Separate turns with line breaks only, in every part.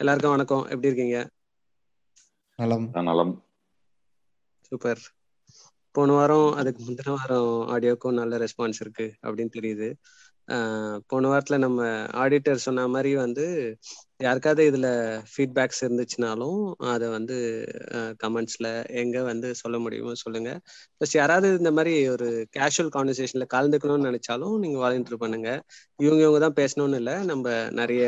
எல்லாருக்கும் வணக்கம். எப்படி இருக்கீங்க?
நலம்.
நலம்.
சூப்பர். போன வாரம் அதுக்கு முந்தின வாரம் ஆடியோக்கும் நல்ல ரெஸ்பான்ஸ் இருக்கு அப்படின்னு தெரியுது. போன வாரத்தில் நம்ம ஆடிட்டர் சொன்ன மாதிரி வந்து யாருக்காவது இதில் ஃபீட்பேக்ஸ் இருந்துச்சுனாலும் அதை வந்து கமெண்ட்ஸில் எங்கே வந்து சொல்ல முடியுமோ சொல்லுங்கள் ப்ளஸ் யாராவது இந்த மாதிரி ஒரு கேஷுவல் கான்வர்சேஷன்ல கலந்துக்கணும்னு நினச்சாலும் நீங்கள் வாலண்டியர் பண்ணுங்கள் இவங்க இவங்க தான் பேசணும்னு இல்லை நம்ம நிறைய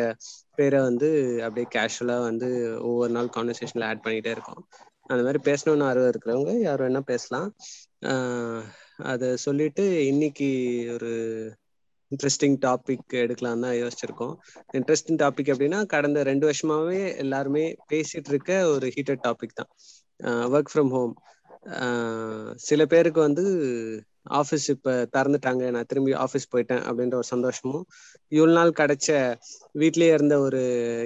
பேரை வந்து அப்படியே கேஷுவலாக வந்து ஒவ்வொரு நாள் கான்வர்சேஷன்ல ஆட் பண்ணிகிட்டே இருக்கோம். அந்த மாதிரி பேசணும்னு ஆர்வம் இருக்கிறவங்க யார் வேணால் பேசலாம். அதை சொல்லிட்டு இன்னைக்கு ஒரு இன்ட்ரெஸ்டிங் டாபிக் எடுக்கலாம் தான் யோசிச்சிருக்கோம். இன்ட்ரெஸ்டிங் டாபிக் அப்படின்னா கடந்த ரெண்டு வருஷமாவே எல்லாருமே பேசிட்டு இருக்க ஒரு ஹீட்டட் டாபிக் தான். ஒர்க் ஃப்ரம் ஹோம் சில பேருக்கு வந்து ஆஃபீஸ் இப்போ திறந்துட்டாங்க நான் திரும்பி ஆஃபீஸ் போயிட்டேன் அப்படின்ற ஒரு சந்தோஷமும் இவ்வளோ நாள் கிடைச்ச வீட்லேயே இருந்த ஒரு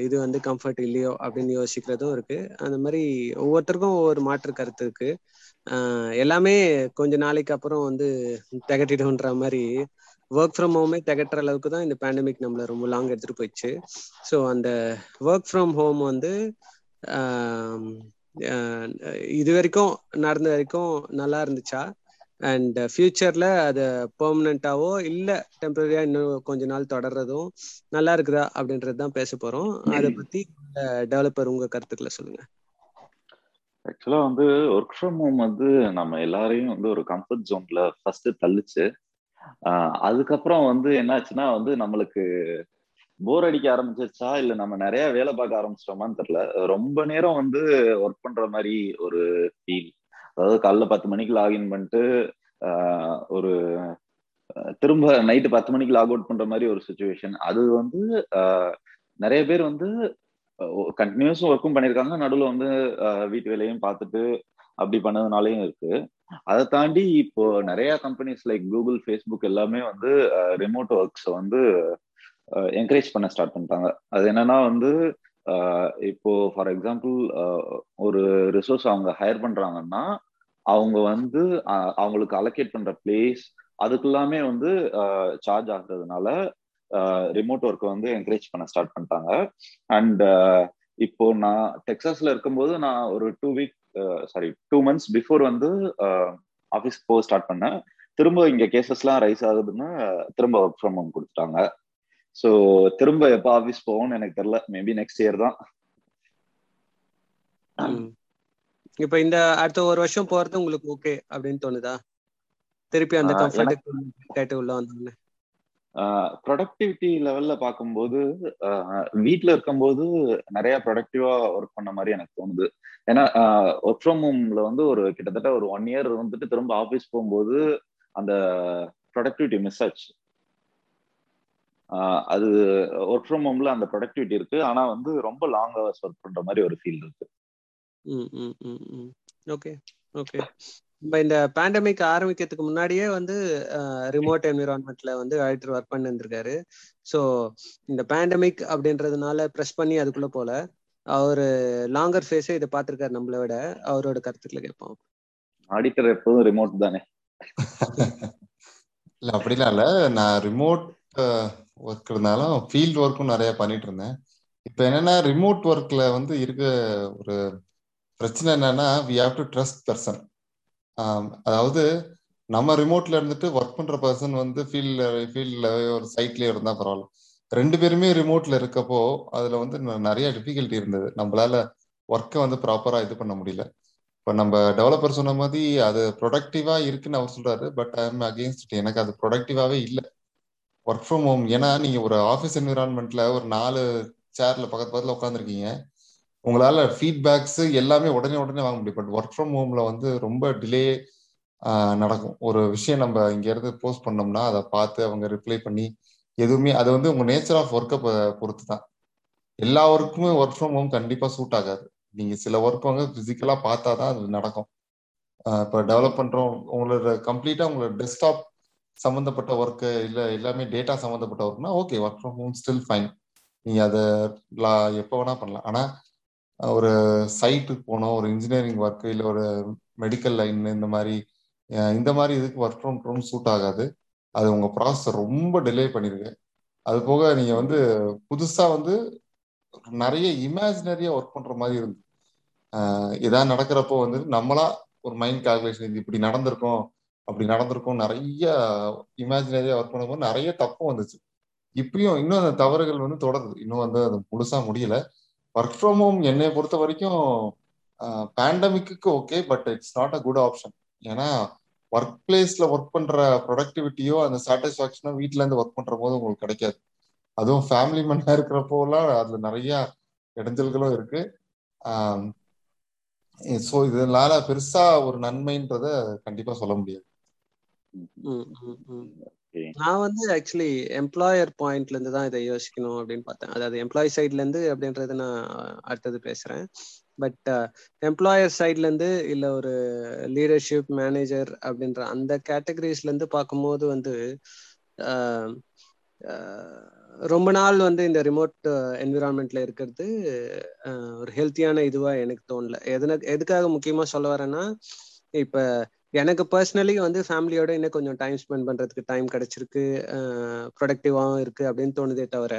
இது வந்து கம்ஃபர்ட் இல்லையோ அப்படின்னு யோசிக்கிறதும் இருக்கு. அந்த மாதிரி ஒவ்வொருத்தருக்கும் ஒவ்வொரு மாற்று கருத்து இருக்கு. எல்லாமே கொஞ்ச நாளைக்கு அப்புறம் வந்து திகட்டிடும்ன்ற மாதிரி ஒர்க் ஃப்ரம் ஹோமே திகட்டுற அளவுக்கு தான் இந்த பேண்டமிக் நம்மளை ரொம்ப லாங் எடுத்துட்டு போயிடுச்சு. ஸோ அந்த ஒர்க் ஃப்ரம் ஹோம் வந்து இது வரைக்கும் நடந்த வரைக்கும் நல்லா இருந்துச்சா? அண்ட் ஃபியூச்சர்ல அது பெர்மனண்டாவோ இல்ல டெம்பரரியா இன்னும் கொஞ்ச நாள் தொடர்றதும் நல்லா இருக்குதா அப்படின்றது தான் பேச போறோம். அதை பத்தி டெவலப்பர் உங்க கருத்துக்களை சொல்லுங்க.
ஆக்சுவலா வந்து ஒர்க் ஃப்ரம் ஹோம் வந்து நம்ம எல்லாரையும் வந்து ஒரு கம்ஃபர்ட் ஜோன்ல ஃபர்ஸ்ட் தள்ளுச்சு. அதுக்கப்புறம் வந்து என்னாச்சுன்னா வந்து நம்மளுக்கு போர் அடிக்க ஆரம்பிச்சிருச்சா? இல்ல நம்ம நிறைய வேலை பார்க்க ஆரம்பிச்சிட்டோமான்னு தெரியல. ரொம்ப நேரம் வந்து ஒர்க் பண்ற மாதிரி ஒரு ஃபீல் அதாவது காலைல பத்து மணிக்கு லாகின் பண்ணிட்டு ஒரு திரும்ப நைட்டு பத்து மணிக்கு லாக் அவுட் பண்ற மாதிரி ஒரு சுச்சுவேஷன் அது வந்து நிறைய பேர் வந்து கண்டினியூஸும் ஒர்க்கும் பண்ணியிருக்காங்க. நடுவில் வந்து வீட்டு வேலையும் பார்த்துட்டு அப்படி பண்ணதுனாலையும் இருக்கு. அதை தாண்டி இப்போ நிறைய கம்பெனிஸ் லைக் கூகுள் ஃபேஸ்புக் எல்லாமே வந்து ரிமோட் ஒர்க்ஸ் வந்து என்கரேஜ் பண்ண ஸ்டார்ட் பண்ணிட்டாங்க. அது என்னன்னா வந்து இப்போ ஃபார் எக்ஸாம்பிள் ஒரு ரிசோர்ஸ் அவங்க ஹையர் பண்றாங்கன்னா அவங்க வந்து அவங்களுக்கு அலோகேட் பண்ற பிளேஸ் அதுக்கெல்லாமே வந்து சார்ஜ் ஆகுறதுனால ரிமோட் ஒர்க் வந்து என்கரேஜ் பண்ண ஸ்டார்ட் பண்ணிட்டாங்க. அண்ட் இப்போ நான் டெக்ஸாஸ்ல இருக்கும்போது நான் ஒரு two week sorry two months before வந்து ஆஃபீஸ் போக ஸ்டார்ட் பண்ணேன். திரும்ப இங்க கேசஸ்லாம் ரைஸ் ஆகுதுன்னு திரும்ப ஒர்க் ஃப்ரம் ஹோம் கொடுத்துட்டாங்க. ஸோ திரும்ப எப்போ ஆஃபீஸ் போகும்னு எனக்கு தெரியல. மேபி நெக்ஸ்ட் இயர் தான்.
இப்ப இந்த அடுத்த ஒரு வருஷம் போறது உங்களுக்கு ஓகே அப்படின்னு தோணுதா? திருப்பி அந்த கம்ஃபர்ட் உள்ள வந்தாங்க
ப்ரொடக்டிவிட்டி லெவல்ல பார்க்கும்போது வீட்டில் இருக்கும்போது நிறைய ப்ரொடக்டிவா ஒர்க் பண்ண மாதிரி எனக்கு தோணுது. ஏன்னா ஒர்க் ஃப்ரம் ஹோம்ல வந்து ஒரு கிட்டத்தட்ட ஒரு ஒன் இயர் வந்துட்டு திரும்ப ஆஃபீஸ் போகும்போது அந்த ப்ரொடக்டிவிட்டி மிஸ் ஆச்சு. அது ஒர்க் ஃப்ரம் ஹோம்ல அந்த ப்ரொடக்டிவிட்டி இருக்கு. ஆனா வந்து ரொம்ப லாங் ஹவர்ஸ் ஒர்க் பண்ற மாதிரி ஒரு ஃபீல் இருக்கு.
ஓகே ஓகே நம்ம இந்த பேண்டமிக் ஆரம்பிக்கிறதுக்கு முன்னாடியே வந்து ரிமோட் என்விரான்மெண்ட்ல வந்து ஆடிட்டர் ஒர்க் பண்ணி இருந்திருக்காரு ஸோ இந்த பேண்டமிக் அப்படின்றதுனால ப்ரெஸ் பண்ணி அதுக்குள்ள போல அவர் லாங்கர் ஃபேஸே இதை பார்த்துருக்காரு நம்மளை விட. அவரோட கருத்துக்களை கேட்போம்.
ஆடிட்டர் எப்போதும் ரிமோட் தானே?
இல்ல அப்படிலாம் இல்ல. நான் ரிமோட் ஒர்க் இருந்தாலும் ஃபீல்ட் ஒர்க்கும் நிறைய பண்ணிட்டு இருந்தேன். இப்போ என்னன்னா ரிமோட் ஒர்க்ல வந்து இருக்க ஒரு பிரச்சனை என்னன்னா we have to trust person அதாவது நம்ம ரிமோட்ல இருந்துட்டு ஒர்க் பண்ற பர்சன் வந்து ஃபீல்ட்ல ஃபீல்ட்ல ஒரு சைட்லயே இருந்தா பரவாயில்ல. ரெண்டு பேருமே ரிமோட்ல இருக்கப்போ அதுல வந்து நிறைய டிஃபிகல்ட்டி இருந்தது. நம்மளால ஒர்க்கை வந்து ப்ராப்பரா இது பண்ண முடியல. இப்போ நம்ம டெவலப்பர் சொன்ன மாதிரி அது ப்ரொடக்டிவா இருக்குன்னு அவர் சொல்றாரு. பட் ஐ எம் அகேன்ஸ்ட் எனக்கு அது ப்ரொடக்டிவாவே இல்லை. ஒர்க் ஃப்ரம் ஹோம் ஏன்னா நீங்க ஒரு ஆஃபீஸ் என்விரான்மெண்ட்ல ஒரு நாலு சேர்ல பக்கத்து பக்கத்துல உட்காந்துருக்கீங்க உங்களால ஃபீட்பேக்ஸ் எல்லாமே உடனே உடனே வாங்க முடியும். பட் ஒர்க் ஃப்ரம் ஹோம்ல வந்து ரொம்ப டிலே நடக்கும். ஒரு விஷயம் நம்ம இங்கேருந்து போஸ்ட் பண்ணோம்னா அதை பார்த்து அவங்க ரிப்ளை பண்ணி எதுவுமே அது வந்து உங்கள் நேச்சர் ஆஃப் ஒர்க்கை பொறுத்து தான் எல்லா ஒர்க்குமே ஒர்க் ஃப்ரம் ஹோம் கண்டிப்பாக சூட் ஆகாது. நீங்கள் சில ஒர்க் வந்து ஃபிசிக்கலாக பார்த்தா தான் அது நடக்கும். இப்போ டெவலப் பண்ணுறோம் உங்களோட கம்ப்ளீட்டாக உங்களோட டெஸ்க்டாப் சம்மந்தப்பட்ட ஒர்க்கு இல்லை எல்லாமே டேட்டா சம்மந்தப்பட்ட ஒர்க்னா okay work from home still fine நீங்கள் அதை எப்போ வேணால் பண்ணலாம். ஆனால் ஒரு சைட்டுக்கு போனோம் ஒரு இன்ஜினியரிங் ஒர்க் இல்லை ஒரு மெடிக்கல் லைன் இந்த மாதிரி இந்த மாதிரி இதுக்கு ஒர்க் ஃப்ரம் ஹோம் சூட் ஆகாது. அது உங்கள் ப்ராசஸ் ரொம்ப டிலே பண்ணிருக்கு அது போக நீங்கள் வந்து புதுசாக வந்து நிறைய இமேஜினரியாக ஒர்க் பண்ணுற மாதிரி இருந்து இதான் நடக்கிறப்போ வந்து நம்மளா ஒரு மைண்ட் கால்குலேஷன் இது இப்படி நடந்திருக்கும் அப்படி நடந்திருக்கும் நிறைய இமேஜினரியாக ஒர்க் பண்ணும்போது நிறைய தப்பும் வந்துச்சு. இப்பயும் இன்னும் அந்த தவறுகள் வந்து தொடருது. இன்னும் வந்து அது முழுசா முடியல. ஒர்க் ஃப்ரம் ஹோம் என்னை பொறுத்த வரைக்கும் பேண்டமிக்கு okay but it's not a good option ஏன்னா ஒர்க் பிளேஸ்ல ஒர்க் பண்ற ப்ரொடக்டிவிட்டியோ அந்த சாட்டிஸ்ஃபேக்ஷனோ வீட்ல இருந்து ஒர்க் பண்ற போது உங்களுக்கு கிடைக்காது. அதுவும் ஃபேமிலி மேனா இருக்கிறப்போலாம் அதுல நிறைய இடைஞ்சல்களும் இருக்கு. ஸோ இதனால பெருசா ஒரு நன்மைன்றத கண்டிப்பா சொல்ல முடியாது.
நான் வந்து ஆக்சுவலி எம்ப்ளாயர் பாயிண்ட்ல இருந்து தான் இதை யோசிக்கணும் அப்படின்னு பார்த்தேன். அதாவது எம்ப்ளாயி சைட்ல இருந்து அப்படின்றத நான் அடுத்தது பேசுறேன். பட் எம்ப்ளாயர் சைட்ல இருந்து இல்ல ஒரு லீடர்ஷிப் மேனேஜர் அப்படின்ற அந்த கேட்டகரிஸ்ல இருந்து பார்க்கும்போது வந்து uh, uh, ரொம்ப நாள் வந்து இந்த ரிமோட் என்விரான்மெண்ட்ல uh, இருக்கிறது ஒரு ஹெல்த்தியான இதுவா எனக்கு தோணல. எதுன எதுக்காக முக்கியமா சொல்ல வரேன்னா இப்ப எனக்கு பர்சனலி வந்து ஃபேமிலியோட இன்னும் கொஞ்சம் டைம் ஸ்பெண்ட் பண்றதுக்கு டைம் கிடைச்சிருக்கு. ப்ரொடக்டிவாகவும் இருக்கு அப்படின்னு தோணுதே தவிர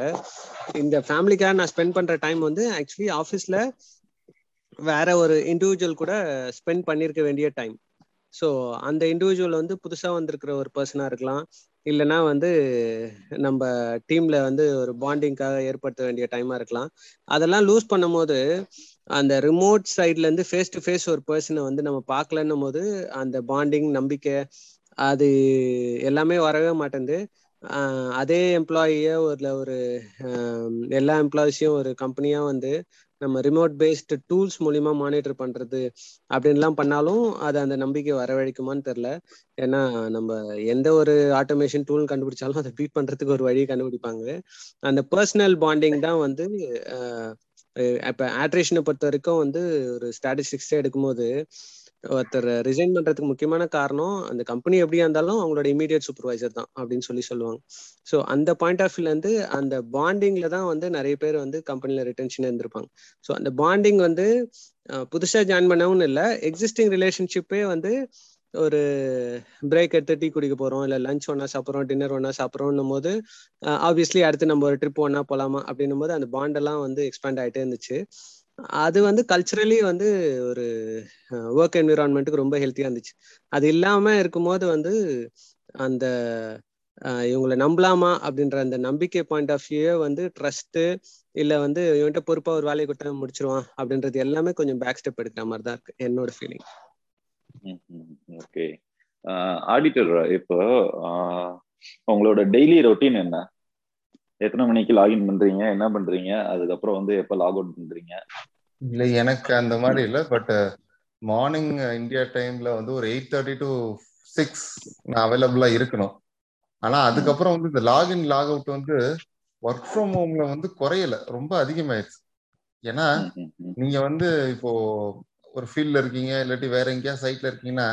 இந்த ஃபேமிலிக்காக நான் ஸ்பெண்ட் பண்ற டைம் வந்து ஆக்சுவலி ஆஃபீஸ்ல வேற ஒரு இண்டிவிஜுவல் கூட ஸ்பெண்ட் பண்ணிருக்க வேண்டிய டைம் ஸோ அந்த இண்டிவிஜுவல் வந்து புதுசாக வந்திருக்கிற ஒரு பர்சனாக இருக்கலாம். இல்லைன்னா வந்து நம்ம டீம்ல வந்து ஒரு பாண்டிங்காக ஏற்படுத்த வேண்டிய டைமா இருக்கலாம். அதெல்லாம் லூஸ் பண்ணும் போது அந்த ரிமோட் சைட்ல இருந்து ஃபேஸ் டு ஃபேஸ் ஒரு பர்சனை வந்து நம்ம பார்க்கலன்னும் போது அந்த பாண்டிங் நம்பிக்கை அது எல்லாமே வரவே மாட்டேங்குது. அதே எம்ப்ளாயிய ஒரு ஒரு எல்லா எம்ப்ளாயிஸையும் ஒரு கம்பெனியா வந்து நம்ம ரிமோட் பேஸ்டு டூல்ஸ் மூலியமா மானிட்டர் பண்றது அப்படின்லாம் பண்ணாலும் அது அந்த நம்பிக்கை வரவழைக்குமான்னு தெரில ஏன்னா நம்ம எந்த ஒரு ஆட்டோமேஷன் டூல் கண்டுபிடிச்சாலும் அதை பீட் பண்றதுக்கு ஒரு வழி கண்டுபிடிப்பாங்க. அந்த பர்சனல் பாண்டிங் தான் வந்து இப்போ ஆட்ரேஷனை பொறுத்த வரைக்கும் வந்து ஒரு ஸ்டாட்டிஸ்டிக்ஸே எடுக்கும்போது ஒருத்தர் ரிசைன் பண்றதுக்கு முக்கியமான காரணம் அந்த கம்பெனி எப்படியா இருந்தாலும் அவங்களோட இமீடியட் சூப்பர்வைசர் தான் அப்படின்னு சொல்லி சொல்லுவாங்க. ஸோ அந்த பாயிண்ட் ஆஃப் வியூல இருந்து அந்த பாண்டிங்ல தான் வந்து நிறைய பேர் வந்து கம்பெனில ரிட்டன்ஷன் இருந்திருப்பாங்க. ஸோ அந்த பாண்டிங் வந்து புதுசா ஜாயின் பண்ணவும் இல்லை எக்ஸிஸ்டிங் ரிலேஷன்ஷிப்பே வந்து ஒரு பிரேக் எடுத்து டீ குடிக்க போறோம் இல்ல லஞ்ச் ஒன்னா சாப்பிட்றோம் டின்னர் ஒன்னா சாப்பிட்றோம் போது ஆப்வியஸ்லி அடுத்து நம்ம ஒரு ட்ரிப் ஒன்னா போலாமா அப்படின்னும் போது அந்த பாண்டெல்லாம் வந்து எக்ஸ்பேண்ட் ஆயிட்டே இருந்துச்சு. அது வந்து கல்ச்சுரலி வந்து ஒரு ஒர்க் என்விரான்மெண்ட்டுக்கு ரொம்ப ஹெல்த்தியா இருந்துச்சு. அது இல்லாம இருக்கும்போது வந்து அந்த இவங்களை நம்பலாமா அப்படின்ற அந்த நம்பிக்கை பாயிண்ட் ஆஃப் வியூ வந்து ட்ரஸ்ட் இல்ல வந்து இவன்கிட்ட பொறுப்பா ஒரு வேலையை கொடுத்தா முடிச்சிருவான் அப்படின்றது எல்லாமே கொஞ்சம் பேக் ஸ்டெப் எடுக்கிற மாதிரி தான் இருக்கு என்னோட ஃபீலிங்
ஓகே. ஆடிட்டர் இப்போ உங்களோட டெய்லி ரொட்டீன் என்ன? எத்தனை மணிக்கு லாகின் பண்றீங்க? என்ன பண்றீங்க? அதுக்கப்புறம் வந்து எப்ப லாக் அவுட் பண்றீங்க?
இல்ல எனக்கு அந்த மாதிரி இல்ல பட் மார்னிங் இந்தியா டைம்ல வந்து ஒரு எயிட் தேர்ட்டி டு சிக்ஸ் நான் அவைலபிளா இருக்கணும். ஆனா அதுக்கப்புறம் வந்து இந்த லாகின் லாக் அவுட் வந்து ஒர்க் ஃப்ரம் ஹோம்ல வந்து குறையல ரொம்ப அதிகமாயிருச்சு ஏன்னா நீங்க வந்து இப்போ ஒரு ஃபீல்ட்ல இருக்கீங்க இல்லாட்டி வேற எங்கேயா சைட்ல இருக்கீங்கன்னா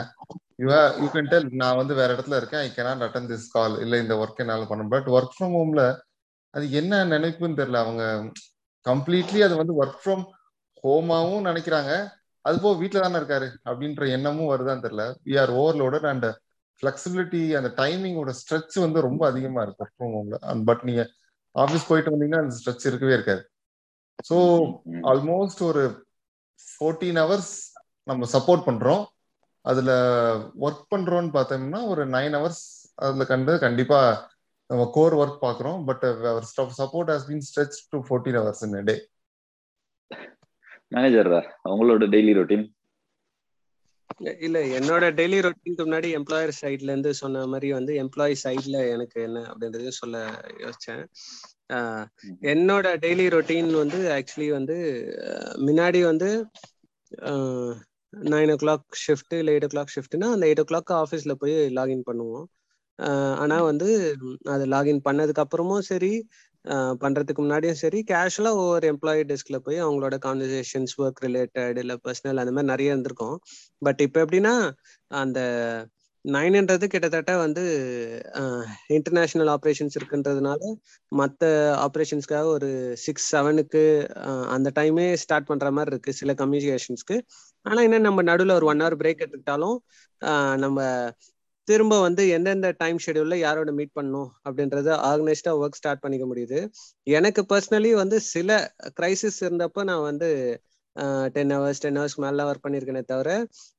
யூ யூ கேன் டெல் நான் வந்து வேற இடத்துல இருக்கேன் I cannot attend this call இல்ல இந்த ஒர்க் என்னால பண்ண பட் ஒர்க் ஃப்ரம் ஹோம்ல அது என்ன நினைப்புன்னு தெரியல. அவங்க கம்ப்ளீட்லி அது வந்து ஒர்க் ஃப்ரம் ஹோமாவும் நினைக்கிறாங்க. அது போக வீட்டுல தானே இருக்காரு அப்படின்ற எண்ணமும் வருதான்னு தெரியல. We are overloaded and flexibility அந்த டைமிங்கோட ஸ்ட்ரெச் வந்து ரொம்ப அதிகமா இருக்கு ஒர்க் ஃப்ரம் ஹோம்ல பட் நீங்க ஆஃபீஸ் போயிட்டு வந்தீங்கன்னா அந்த ஸ்ட்ரெச் இருக்கவே இருக்காது. ஸோ ஆல்மோஸ்ட் ஒரு ஃபோர்டீன் ஹவர்ஸ் நம்ம சப்போர்ட் பண்றோம். அதுல ஒர்க் பண்றோம்னு பார்த்தோம்னா ஒரு நைன் ஹவர்ஸ் அதுல கண்டு கண்டிப்பா நம்ம கோர் ஒர்க் பாக்குறோம் but our support has been stretch to fourteen hours in day
manager அவங்களோட டெய்லி ரொட்டீன்
இல்ல என்னோட டெய்லி ரொட்டீனுக்கு முன்னாடி எம்ப்ளாயர் சைட்ல இருந்து சொன்ன மாதிரி வந்து எம்ப்ளாயி சைட்ல எனக்கு என்ன அப்படின்றதையும் சொல்ல யோசிச்சேன். என்னோட டெய்லி ரொட்டீன் வந்து ஆக்சுவலி வந்து முன்னாடி வந்து நைன் ஓ கிளாக் ஷிஃப்ட் இல்லை எயிட் ஓ கிளாக் ஷிஃப்ட்னா அந்த எயிட் ஓ கிளாக் ஆஃபீஸ்ல போய் லாகின் பண்ணுவோம். ஆனா வந்து அது லாகின் பண்ணதுக்கு அப்புறமும் சரி பண்றதுக்கு முன்னாடியும் சரி கேஷுவலா ஒவ்வொரு எம்ப்ளாயி டெஸ்க்ல போய் அவங்களோட கான்வர்சேஷன்ஸ் ஒர்க் ரிலேட்டட் இல்ல பர்சனல் அந்த மாதிரி நிறைய இருந்திருக்கும். பட் இப்போ எப்படின்னா அந்த நைன்ன்றது கிட்டத்தட்ட வந்து இன்டர்நேஷனல் ஆப்ரேஷன்ஸ் இருக்குன்றதுனால மற்ற ஆப்ரேஷன்ஸ்க்காக ஒரு சிக்ஸ் செவனுக்கு அந்த டைமே ஸ்டார்ட் பண்ற மாதிரி இருக்கு சில கம்யூனிகேஷன்ஸ்க்கு ஆனா என்ன நம்ம நடுவில் ஒரு ஒன் ஹவர் பிரேக் எடுத்துக்கிட்டாலும் நம்ம திரும்ப வந்து எந்தெந்த டைம் ஷெடியூல்ல யாரோட மீட் பண்ணணும் அப்படின்றத ஆர்கனைஸ்டா ஒர்க் ஸ்டார்ட் பண்ணிக்க முடியுது. எனக்கு பர்சனலி வந்து சில கிரைசிஸ் இருந்தப்போ நான் வந்து டென் ஹவர்ஸ் டென் ஹவர்ஸ்க்கு மேலே ஒர்க் பண்ணியிருக்கேனே தவிர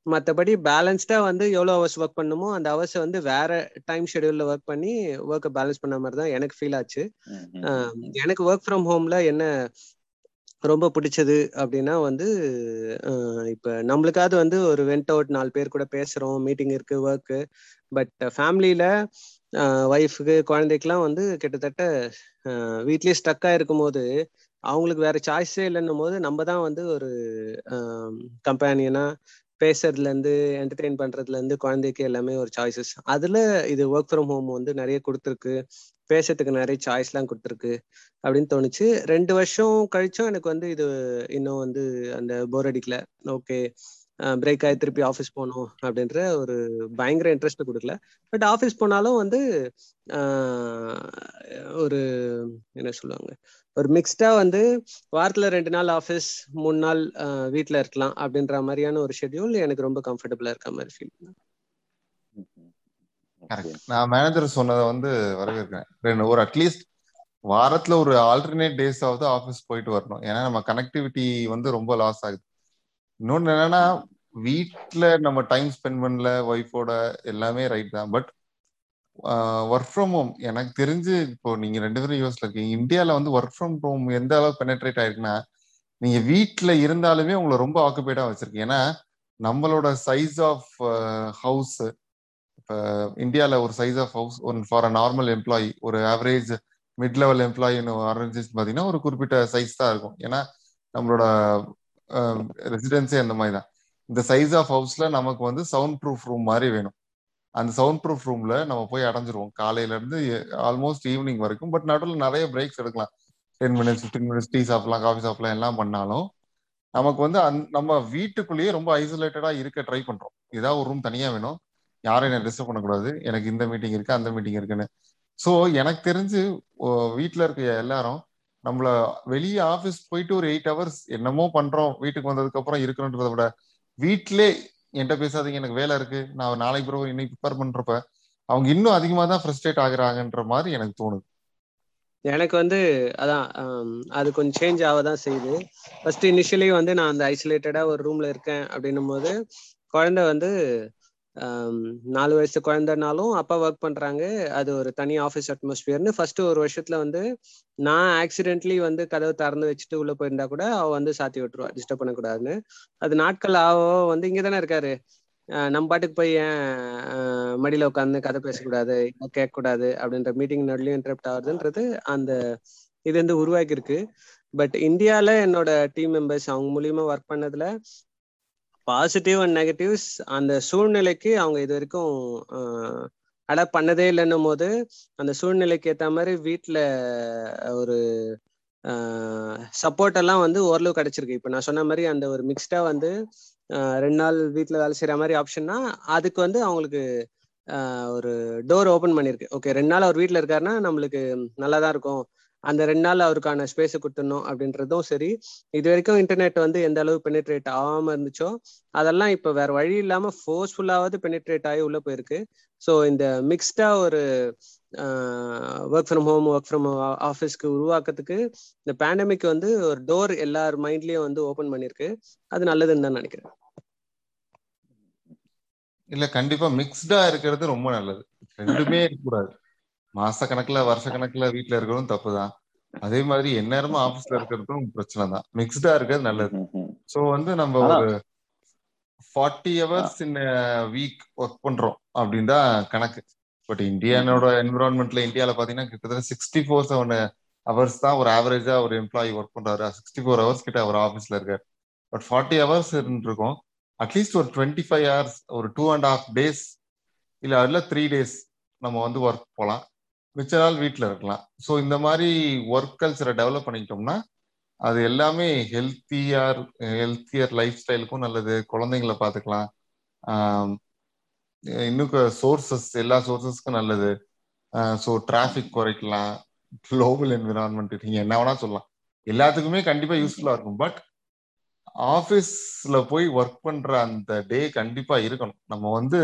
மற்றபடி பேலன்ஸ்டா வந்து எவ்வளோ ஹவர்ஸ் ஒர்க் பண்ணுமோ அந்த ஹவர்ஸை வந்து வேற டைம் ஷெடியூல்ல ஒர்க் பண்ணி ஒர்க்கை பேலன்ஸ் பண்ண மாதிரி தான் எனக்கு ஃபீல் ஆச்சு. எனக்கு ஒர்க் ஃப்ரம் ஹோம்ல என்ன ரொம்ப பிடிச்சது அப்படின்னா வந்து இப்போ நம்மளுக்காவது வந்து ஒரு வெண்ட் அவுட் நாலு பேர் கூட பேசுகிறோம் மீட்டிங் இருக்கு ஒர்க்கு பட் ஃபேமிலியில uh, ஒய்ஃபுக்கு uh, குழந்தைக்கெலாம் வந்து கிட்டத்தட்ட uh, வீட்லேயே ஸ்டக்காக இருக்கும் போது அவங்களுக்கு வேற சாய்ஸே இல்லைன்னும் போது நம்ம தான் வந்து ஒரு um, கம்பேனியனா பேசுறதுல இருந்து என்டர்டெயின் பண்றதுல இருந்து குழந்தைக்கு எல்லாமே ஒரு சாய்ஸஸ் அதுல இது ஒர்க் ஃப்ரம் ஹோம் வந்து நிறைய கொடுத்துருக்கு. பேசுறதுக்கு நிறைய சாய்ஸ் எல்லாம் கொடுத்துருக்கு அப்படின்னு தோணுச்சு. ரெண்டு வருஷம் கழிச்சும் எனக்கு வந்து இது இன்னும் வந்து அந்த போர் அடிக்கல. ஓகே பிரேக் ஆகி திருப்பி ஆஃபீஸ் போகணும் அப்படின்ற ஒரு பயங்கர இன்ட்ரெஸ்ட் கொடுக்கல. பட் ஆஃபீஸ் போனாலும் வந்து ஒரு என்ன சொல்லுவாங்க ஒரு மிக்ஸ்டா வந்து வாரத்துல ரெண்டு நாள் ஆஃபீஸ் மூணு நாள் வீட்டில் இருக்கலாம் அப்படின்ற மாதிரியான ஒரு ஷெட்யூல் எனக்கு ரொம்ப கம்ஃபர்டபுளா இருக்க மாதிரி ஃபீல்
நான் மேனேஜர் சொன்னதை வந்து வரவேற்கிறேன். ஒரு அட்லீஸ்ட் வாரத்துல ஒரு ஆல்டர்னேட் டேஸ் ஆகுது ஆஃபீஸ் போயிட்டு வரணும். ஏன்னா நம்ம கனெக்டிவிட்டி வந்து ரொம்ப லாஸ் ஆகுது. இன்னொன்னு என்னன்னா வீட்டுல நம்ம டைம் ஸ்பெண்ட் பண்ணல ஒய்ஃபோட எல்லாமே ரைட் தான். பட் ஒர்க் ஃப்ரம் ஹோம் எனக்கு தெரிஞ்சு இப்போ நீங்க ரெண்டு பேரும் யூஎஸ்ல இருக்கீங்க இந்தியால வந்து ஒர்க் ஃப்ரம் ஹோம் எந்த அளவுக்கு பெனட்ரேட் ஆயிருக்குன்னா நீங்க வீட்டுல இருந்தாலுமே உங்களை ரொம்ப ஆக்குபைடா வச்சிருக்கு. ஏன்னா நம்மளோட சைஸ் ஆஃப் ஹவுஸ் இப்போ இந்தியாவில் ஒரு size of house one for a normal employee ஒரு ஆவரேஜ் மிட் லெவல் எம்ப்ளாயின்னு ஆரம்பிச்சு பார்த்தீங்கன்னா ஒரு குறிப்பிட்ட சைஸ் தான் இருக்கும். ஏன்னா நம்மளோட ரெசிடென்சி அந்த மாதிரி தான். இந்த சைஸ் ஆஃப் ஹவுஸ்ல நமக்கு வந்து சவுண்ட் ப்ரூஃப் ரூம் மாதிரி வேணும். அந்த சவுண்ட் ப்ரூஃப் ரூம்ல நம்ம போய் அடைஞ்சிருவோம். காலையில இருந்து ஆல்மோஸ்ட் ஈவினிங் வரைக்கும். பட் நடுவில் நிறைய பிரேக்ஸ் எடுக்கலாம். Ten minutes fifteen minutes tea சாப்பிடலாம் காஃபி சாப்பிடலாம் எல்லாம் பண்ணாலும் நமக்கு வந்து அந் நம்ம வீட்டுக்குள்ளேயே ரொம்ப ஐசோலேட்டடா இருக்க ட்ரை பண்றோம். ஏதாவது ஒரு ரூம் தனியா வேணும். யாரும் என்ன டிஸ்டர்ப் பண்ணக்கூடாது. எனக்கு இந்த மீட்டிங் இருக்கு அந்த மீட்டிங் இருக்குன்னு. ஸோ எனக்கு தெரிஞ்சு வீட்டில் இருக்க எல்லாரும் நம்மள வெளியே ஆஃபீஸ் போயிட்டு ஒரு எயிட் ஹவர்ஸ் என்னமோ பண்றோம் வீட்டுக்கு வந்ததுக்கு அப்புறம் இருக்கணுன்றத விட வீட்டிலே என்கிட்ட பேசாதீங்க எனக்கு வேலை இருக்கு நான் நாளைக்கு பிறகு இன்னைக்கு ப்ரிப்பேர் பண்றப்ப அவங்க இன்னும் அதிகமா தான் ஃப்ரஸ்ட்ரேட் ஆகுறாங்கன்ற மாதிரி எனக்கு தோணுது.
எனக்கு வந்து அதான் அது கொஞ்சம் சேஞ்ச் ஆக தான் செய்யுது. ஃபர்ஸ்ட் இனிஷியலி வந்து நான் அந்த ஐசோலேட்டடா ஒரு ரூம்ல இருக்கேன் அப்படின்னும் போது குழந்தை வந்து நாலு வயசு குழந்தைனாலும் அப்பா ஒர்க் பண்றாங்க. அது ஒரு தனி ஆஃபீஸ் அட்மாஸ்பியர்னு ஃபர்ஸ்ட் ஒரு வருஷத்துல வந்து நான் ஆக்சிடென்ட்லி வந்து கதவு திறந்து வச்சுட்டு உள்ள போயிருந்தா கூட அவ வந்து சாத்தி விட்டுருவா டிஸ்டர்ப் பண்ணக்கூடாதுன்னு. அது நாட்கள் ஆவோ வந்து இங்க தானே இருக்காரு நம்ம பாட்டுக்கு போய் ஏன் மடியில உட்காந்து கதை பேசக்கூடாது கேட்கக்கூடாது அப்படின்ற மீட்டிங் நடுலையும் இன்டரப்ட் ஆகுதுன்றது அந்த இது வந்து உருவாக்கி இருக்கு பட் இந்தியால என்னோட டீம் மெம்பர்ஸ் அவங்க மூலியமா ஒர்க் பண்ணதுல பாசிட்டிவ் அண்ட் நெகட்டிவ்ஸ் அந்த சூழ்நிலைக்கு அவங்க இது வரைக்கும் அடாப்ட் பண்ணதே இல்லைன்னும் போது அந்த சூழ்நிலைக்கு ஏற்ற மாதிரி வீட்டில் ஒரு சப்போர்ட் எல்லாம் வந்து ஓரளவு கிடைச்சிருக்கு. இப்போ நான் சொன்ன மாதிரி அந்த ஒரு மிக்ஸ்டா வந்து ரெண்டு நாள் வீட்டில் வேலை செய்யற மாதிரி ஆப்ஷன்னா அதுக்கு வந்து அவங்களுக்கு ஒரு டோர் ஓப்பன் பண்ணியிருக்கு ஓகே ரெண்டு நாள் அவர் வீட்டில் இருக்காருன்னா நம்மளுக்கு நல்லா தான் இருக்கும். அந்த ரெண்டு நாள் அவருக்கான ஸ்பேஸை கொடுத்துடணும் அப்படின்றதும் சரி. இது வரைக்கும் இன்டர்நெட் வந்து எந்த அளவு பெனிட்ரேட் ஆகாம இருந்துச்சோ அதெல்லாம் இப்போ வேற வழி இல்லாம ஃபோர்ஸ்ஃபுல்லாவது பெனிட்ரேட் ஆகி உள்ள போயிருக்கு. ஸோ இந்த மிக்ஸ்டா ஒரு work from home work from ஆஃபீஸ்க்கு உருவாக்குறதுக்கு இந்த பேண்டமிக் வந்து ஒரு டோர் எல்லார் மைண்ட்லயும் வந்து ஓபன் பண்ணிருக்கு. அது நல்லதுன்னு தான் நினைக்கிறேன்.
இல்ல கண்டிப்பா மிக்ஸ்டா இருக்கிறது ரொம்ப நல்லது. ரெண்டுமே இருக்கக்கூடாது. மாச கணக்குல வருஷ கணக்குல வீட்டுல இருக்கிறதும் தப்பு தான் அதே மாதிரி எந்நேரமும் ஆபீஸ்ல இருக்கிறதும் பிரச்சனை தான் மிக்ஸ்டா இருக்கிறது நல்லது. சோ வந்து நம்ம ஒரு forty hours in week work பண்றோம் அப்படின்னு தான் கணக்கு பட் இந்தியானோட என்விரான்மெண்ட்ல இந்தியால பாத்தீங்கன்னா கிட்டத்தட்ட சிக்ஸ்டி ஃபோர் செவன் ஹவர்ஸ் தான் ஒரு ஆவரேஜா ஒரு எம்ப்ளாயி ஒர்க் பண்றாரு. சிக்ஸ்டி ஃபோர் ஹவர்ஸ் கிட்ட அவர் ஆஃபீஸ்ல இருக்காரு. பட் ஃபார்ட்டி ஹவர்ஸ் இருக்கும். அட்லீஸ்ட் ஒரு டுவெண்ட்டி ஃபைவ் ஹவர்ஸ் ஒரு டூ அண்ட் ஹாஃப் டேஸ் இல்ல அதுல த்ரீ டேஸ் நம்ம வந்து ஒர்க் போகலாம் மிச்ச நாள் வீட்டில் இருக்கலாம். ஸோ இந்த மாதிரி ஒர்க் கல்ச்சரை டெவலப் பண்ணிக்கிட்டோம்னா அது எல்லாமே ஹெல்த்தியார் ஹெல்த்தியர் லைஃப் ஸ்டைலுக்கும் நல்லது. குழந்தைங்கள பார்த்துக்கலாம். இன்னும் சோர்சஸ் எல்லா சோர்சஸ்க்கும் நல்லது. ஸோ டிராஃபிக் குறைக்கலாம். குளோபல் என்விரான்மெண்ட் நீங்க என்ன வேணா சொல்லலாம். எல்லாத்துக்குமே கண்டிப்பா யூஸ்ஃபுல்லா இருக்கும். பட் ஆஃபீஸ்ல போய் ஒர்க் பண்ற அந்த டே கண்டிப்பா இருக்கணும். நம்ம வந்து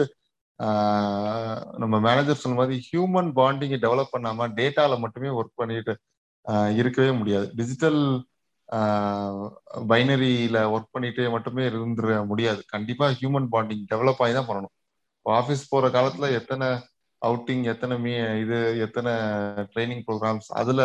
நம்ம மேனேஜர் சொன்ன மாதிரி ஹியூமன் பாண்டிங்கை டெவலப் பண்ணாம டேட்டால மட்டுமே ஒர்க் பண்ணிட்டு இருக்கவே முடியாது. டிஜிட்டல் பைனரியில ஒர்க் பண்ணிட்டு மட்டுமே இருந்துட முடியாது. கண்டிப்பா ஹியூமன் பாண்டிங் டெவலப் ஆகி தான் பண்ணணும். ஆஃபீஸ் போற காலத்துல எத்தனை அவுட்டிங் எத்தனை மீ இது எத்தனை ட்ரைனிங் ப்ரோக்ராம்ஸ் அதுல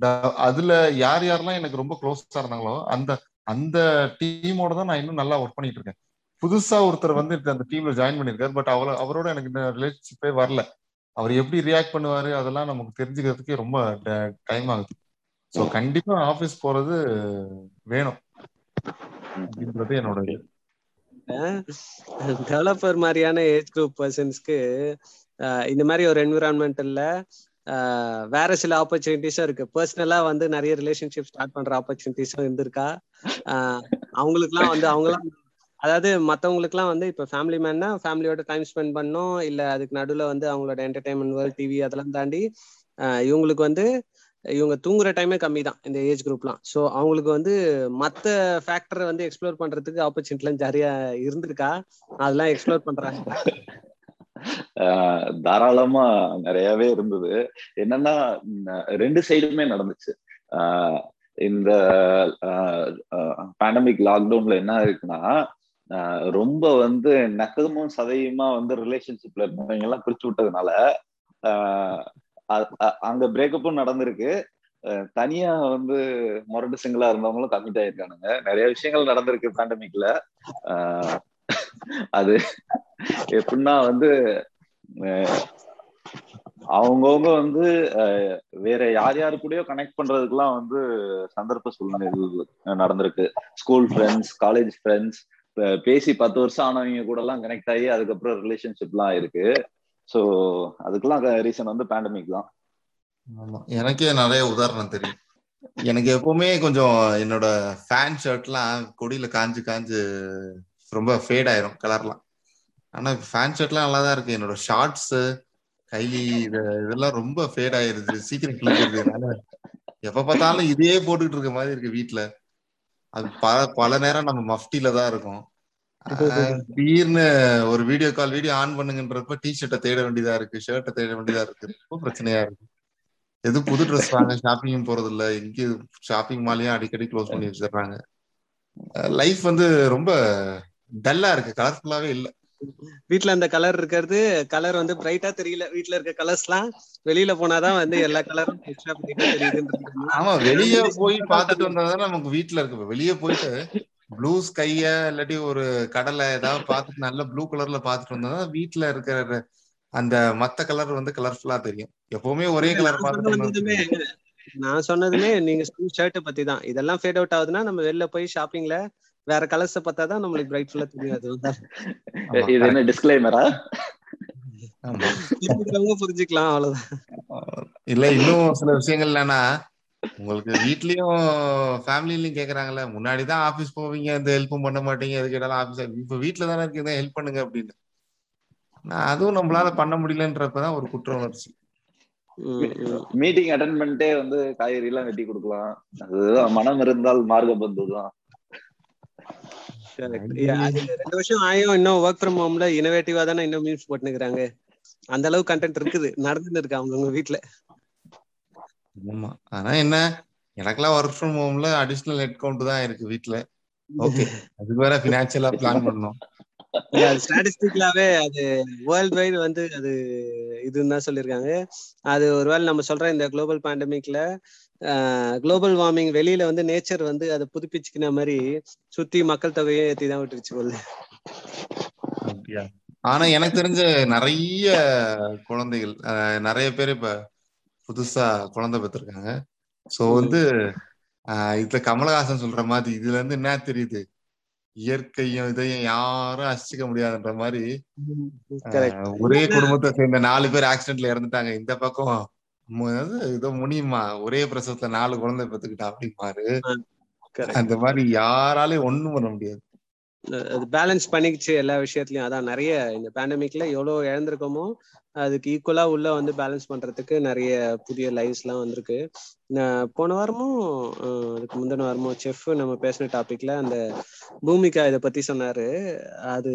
ட- அதுல யார் யாரெல்லாம் எனக்கு ரொம்ப க்ளோஸா இருந்தாங்களோ அந்த அந்த டீமோட தான் நான் இன்னும் நல்லா ஒர்க் பண்ணிட்டு இருக்கேன். புதுசா ஒருத்தர் வந்து அந்த டீம்ல ஜாயின் பண்ணிருக்காரு பட் அவர அவரோட எனக்கு இந்த ரிலேஷன்ஷிப்பே வரல. அவர் எப்படி ரியாக்ட் பண்ணுவாரு அதெல்லாம் நமக்கு தெரிஞ்சுக்கிறதுக்கே ரொம்ப டைம் ஆகுது. ஸோ கண்டிப்பா ஆபீஸ் போறது வேணும். அப்படின்றது என்னோட
டெவலப்பர் மாதிரியான ஏஜ் குரூப் பர்சன்ஸ்க்கு இந்த மாதிரி ஒரு என்விரான்மெண்டல்ல வேற சில ஆப்பர்ச்சுனிட்டிஸும் இருக்கு. பர்சனலா வந்து நிறைய ரிலேஷன்ஷிப் ஸ்டார்ட் பண்ற ஆப்பர்ச்சுனிட்டிஸும் இருந்திருக்கா? அவங்களுக்குலாம் வந்து அவங்களாம் அதாவது மத்தவங்களுக்குலாம் வந்து இப்ப ஃபேமிலி மேன்னா ஃபேமிலியோட டைம் ஸ்பெண்ட் பண்ணும். இல்ல அதுக்கு நடுவுல வந்து அவங்களோட என்டர்டைன்மெண்ட் வேர்ல்ட் டிவி அதெல்லாம் தாண்டி ஆஹ் இவங்களுக்கு வந்து இவங்க தூங்குற டைமே கம்மி தான் இந்த ஏஜ் குரூப்லாம் ஸோ அவங்களுக்கு வந்து மத்த ஃபேக்டரை வந்து எக்ஸ்ப்ளோர் பண்றதுக்கு ஆப்பர்ச்சுனிட்டிலாம் ஜாரியா இருந்திருக்கா? அதெல்லாம் எக்ஸ்ப்ளோர் பண்றாங்க.
தாராளமா நிறையவே இருந்தது. என்னன்னா ரெண்டு சைடுமே நடந்துச்சு. ஆஹ் இந்த பேண்டமிக் லாக்டவுன்ல என்ன இருக்குன்னா ரொம்ப வந்து நக்கமும் சதையுமா வந்து ரிலேஷன்ஷிப்ல இருந்தவங்க எல்லாம் பிரிச்சு விட்டதுனால ஆஹ் அங்க பிரேக்கப்பும் நடந்திருக்கு. தனியா வந்து முரட்டு சிங்கிளா இருந்தவங்களும் கமிட் ஆயிருக்கானுங்க. நிறைய விஷயங்கள் நடந்திருக்கு பேண்டமிக்ல அது எப்படின்னா வந்து அவங்கவுங்க வந்து வேற யார் யாரு கூடயோ கனெக்ட் பண்றதுக்கெல்லாம் வந்து சந்தர்ப்ப சூழ்நிலைகள் நடந்திருக்கு. ஸ்கூல் ஃப்ரெண்ட்ஸ் காலேஜ் ஃப்ரெண்ட்ஸ் பேசி பத்து வருஷம் ஆனவங்க கூட எல்லாம் கனெக்ட் ஆகி அதுக்கப்புறம் ரிலேஷன்ஷிப்லாம் இருக்கு. ஸோ அதுக்கெல்லாம் ரீசன் வந்து பேண்டமிக் தான்.
ஆமா. எனக்கே நிறைய உதாரணம் தெரியும். எனக்கு எப்பவுமே கொஞ்சம் என்னோட ஃபேன் ஷர்ட்லாம் கொடியில காஞ்சு காஞ்சு ரொம்ப ஃபேட் ஆயிரும் கலர்லாம் ஆனா ஃபேன் ஷர்ட்லாம் நல்லா தான் இருக்கு. என்னோட ஷார்ட்ஸ் கை இதெல்லாம் ரொம்ப ஃபேட் ஆயிருது சீக்கிரம் கிழிக்கிறதுனால எப்ப பார்த்தாலும் இதே போட்டுக்கிட்டு இருக்க மாதிரி இருக்கு வீட்டுல அது பல பல நேரம் நம்ம மஃப்டில தான் இருக்கும். திடீர்னு ஒரு வீடியோ கால் வீடியோ ஆன் பண்ணுங்கன்றப்ப டி ஷர்ட்டை தேட வேண்டியதா இருக்கு ஷர்ட்டை தேட வேண்டியதா இருக்கு. ரொம்ப பிரச்சனையா இருக்கு. எது புது ட்ரெஸ் வாங்க ஷாப்பிங்கும் போறது இல்ல இங்க ஷாப்பிங் மாலையும் அடிக்கடி க்ளோஸ் பண்ணி வச்சிடுறாங்க. லைஃப் வந்து ரொம்ப டல்லா இருக்கு. கலர்ஃபுல்லாவே இல்ல.
வீட்ல அந்த கலர் இருக்கிறது கலர் வந்து பிரைட்டா தெரியல. வீட்ல இருக்க கலர்ஸ்லாம் வெளியில போனாதான் வந்து எல்லா கலரும் எக்ஸ்ட்ரா பிரைட்டா தெரியுதுன்றது.
ஆமா வெளிய போய் பார்த்துட்டு வந்தாதான் நமக்கு வீட்ல இருக்கு. வெளிய போயிட்டு ப்ளூ ஸ்கைய இல்லாட்டி ஒரு கடலை ஏதாவது பார்த்துட்டு நல்ல ப்ளூ கலர்ல பார்த்துட்டு வந்தாதான் வீட்ல இருக்கிற அந்த மத்த கலர் வந்து கலர்ஃபுல்லா தெரியும். எப்பவுமே ஒரே கலர் பார்த்துட்டு
நான் சொன்னதுமே நீங்க ஷர்ட்டை பத்தி தான் இதெல்லாம் ஃபேட் அவுட் ஆகுதுன்னா நம்ம வெளில போய் ஷாப்பிங்ல வேற கலர்ஸ பார்த்தா தான் நம்மளுக்கு பிரைட்ஃபுல்லா தெரியும் அது வந்து
ஆமா,
இது என்ன டிஸ்கிளைமரா
புரிஞ்சுக்கலாம் அவ்வளவுதான்.
இல்ல இன்னும் சில விஷயங்கள் என்னன்னா உங்களுக்கு வீட்லயும் ஃபேமிலிலயும் கேக்குறாங்கல்ல முன்னாடிதான் ஆபீஸ் போவீங்க இந்த ஹெல்ப்பும் பண்ண மாட்டீங்க எது கேட்டாலும் ஆபீஸ் இப்ப வீட்ல தானே இருக்கீங்க ஹெல்ப் பண்ணுங்க அப்படின்னு. நான் அதுவும் நம்மளால பண்ண முடியலன்றப்பதான் ஒரு குற்ற உணர்ச்சி
மீட்டிங் அட்டன் பண்ணிட்டே வந்து காய்கறி எல்லாம் வெட்டி கொடுக்கலாம். அதுதான் மனம் இருந்தால் மார்க்க பந்து தான்
ரெண்டு வருஷம் ஆயும் இன்னும் ஒர்க் ஃப்ரம் ஹோம்ல இனோவேட்டிவா தானே இன்னும் மீம்ஸ் போட்டுக்கிறாங்க அந்த அளவு கண்டென்ட் இருக்குது. நடந்துட்டு இருக்கு அவங்க உங்க வீட்ல?
ஆமா. ஆனா என்ன? எனக்கெல்லாம் ஒர்க் ஃப்ரம் ஹோம்ல அடிஷனல் ஹெட் கவுண்ட் தான் இருக்கு வீட்ல. ஓகே அதுக்கு வேற பினான்சியலா பிளான்
அது ஸ்டாட்டிஸ்டிக்லாவே அது வேர்ல்ட் வைடு வந்து அது இதுன்னு தான் சொல்லியிருக்காங்க. அது ஒருவேளை நம்ம சொல்ற இந்த குளோபல் பேண்டமிக்ல குளோபல் வார்மிங் வெளியில வந்து நேச்சர் வந்து அதை புதுப்பிச்சுக்கின மாதிரி சுத்தி மக்கள் தொகையை ஏத்தி தான் விட்டுருச்சு போல.
ஆனா எனக்கு தெரிஞ்ச நிறைய குழந்தைகள் நிறைய பேர் இப்ப புதுசா குழந்தை பெற்றிருக்காங்க. சோ வந்து இதுல கமலஹாசன் சொல்ற மாதிரி இதுல இருந்து என்ன தெரியுது? இயற்கையும் இதையும் யாரும் அசிக்க முடியாதுன்ற மாதிரி ஒரே குடும்பத்தை சேர்ந்த நாலு பேர் ஆக்சிடென்ட்ல இறந்துட்டாங்க. இந்த பக்கம் மு- அது இதோ முனியுமா ஒரே பிரசவத்துல நாலு குழந்தை பெத்துக்கிட்டா அப்படிமாரு அந்த மாதிரி யாராலையும் ஒண்ணும் பண்ண முடியாது.
அது பேலன்ஸ் பண்ணிக்கிச்சு எல்லா விஷயத்துலயும். அதான் நிறைய இந்த பேண்டமிக்ல எவ்வளவு இழந்திருக்கோமோ அதுக்கு ஈக்குவலா உள்ள வந்து பேலன்ஸ் பண்றதுக்கு நிறைய புதிய லைவ்ஸ் எல்லாம் வந்திருக்கு. போன வாரமும் அதுக்கு முந்தின வாரமும் செஃப் நம்ம பேசின டாபிக்ல அந்த பூமிகா இதை பத்தி சொன்னாரு. அது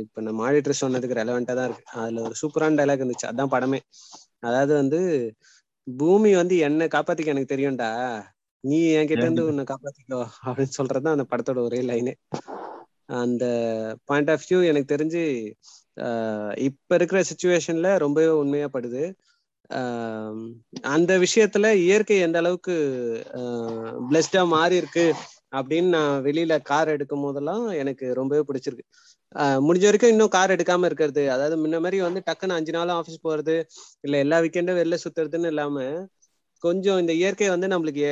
இப்ப நம்ம ஆடிட்டர் சொன்னதுக்கு ரெலவெண்டா தான் இருக்கு. அதுல ஒரு சூப்பரான டைலாக் இருந்துச்சு. அதான் படமே. அதாவது வந்து பூமி வந்து என்ன காப்பாத்திக்க எனக்கு தெரியும்டா. நீ என்கிட்ட இருந்து உன்னை காப்பாத்திக்கோ அப்படின்னு சொல்றதுதான் அந்த படத்தோட ஒரே லைனே அந்த பாயிண்ட் ஆஃப் வியூ எனக்கு தெரிஞ்சு ஆஹ் இப்ப இருக்கிற சுச்சுவேஷன்ல ரொம்பவே உண்மையா படுது. ஆஹ் அந்த விஷயத்துல இயற்கை எந்த அளவுக்கு பிளஸ்டா மாறி இருக்கு அப்படின்னு நான் வெளியில கார் எடுக்கும் போதெல்லாம் எனக்கு ரொம்பவே பிடிச்சிருக்கு. முடிஞ்ச வரைக்கும் இன்னும் கார் எடுக்காம இருக்கிறது. அதாவது முன்ன மாதிரி வந்து டக்குன்னு அஞ்சு நாளும் ஆஃபீஸ் போறது இல்ல எல்லா வீக்கெண்டும் வெளில சுத்துறதுன்னு இல்லாம கொஞ்சம் இந்த இயற்கை வந்து நம்மளுக்கு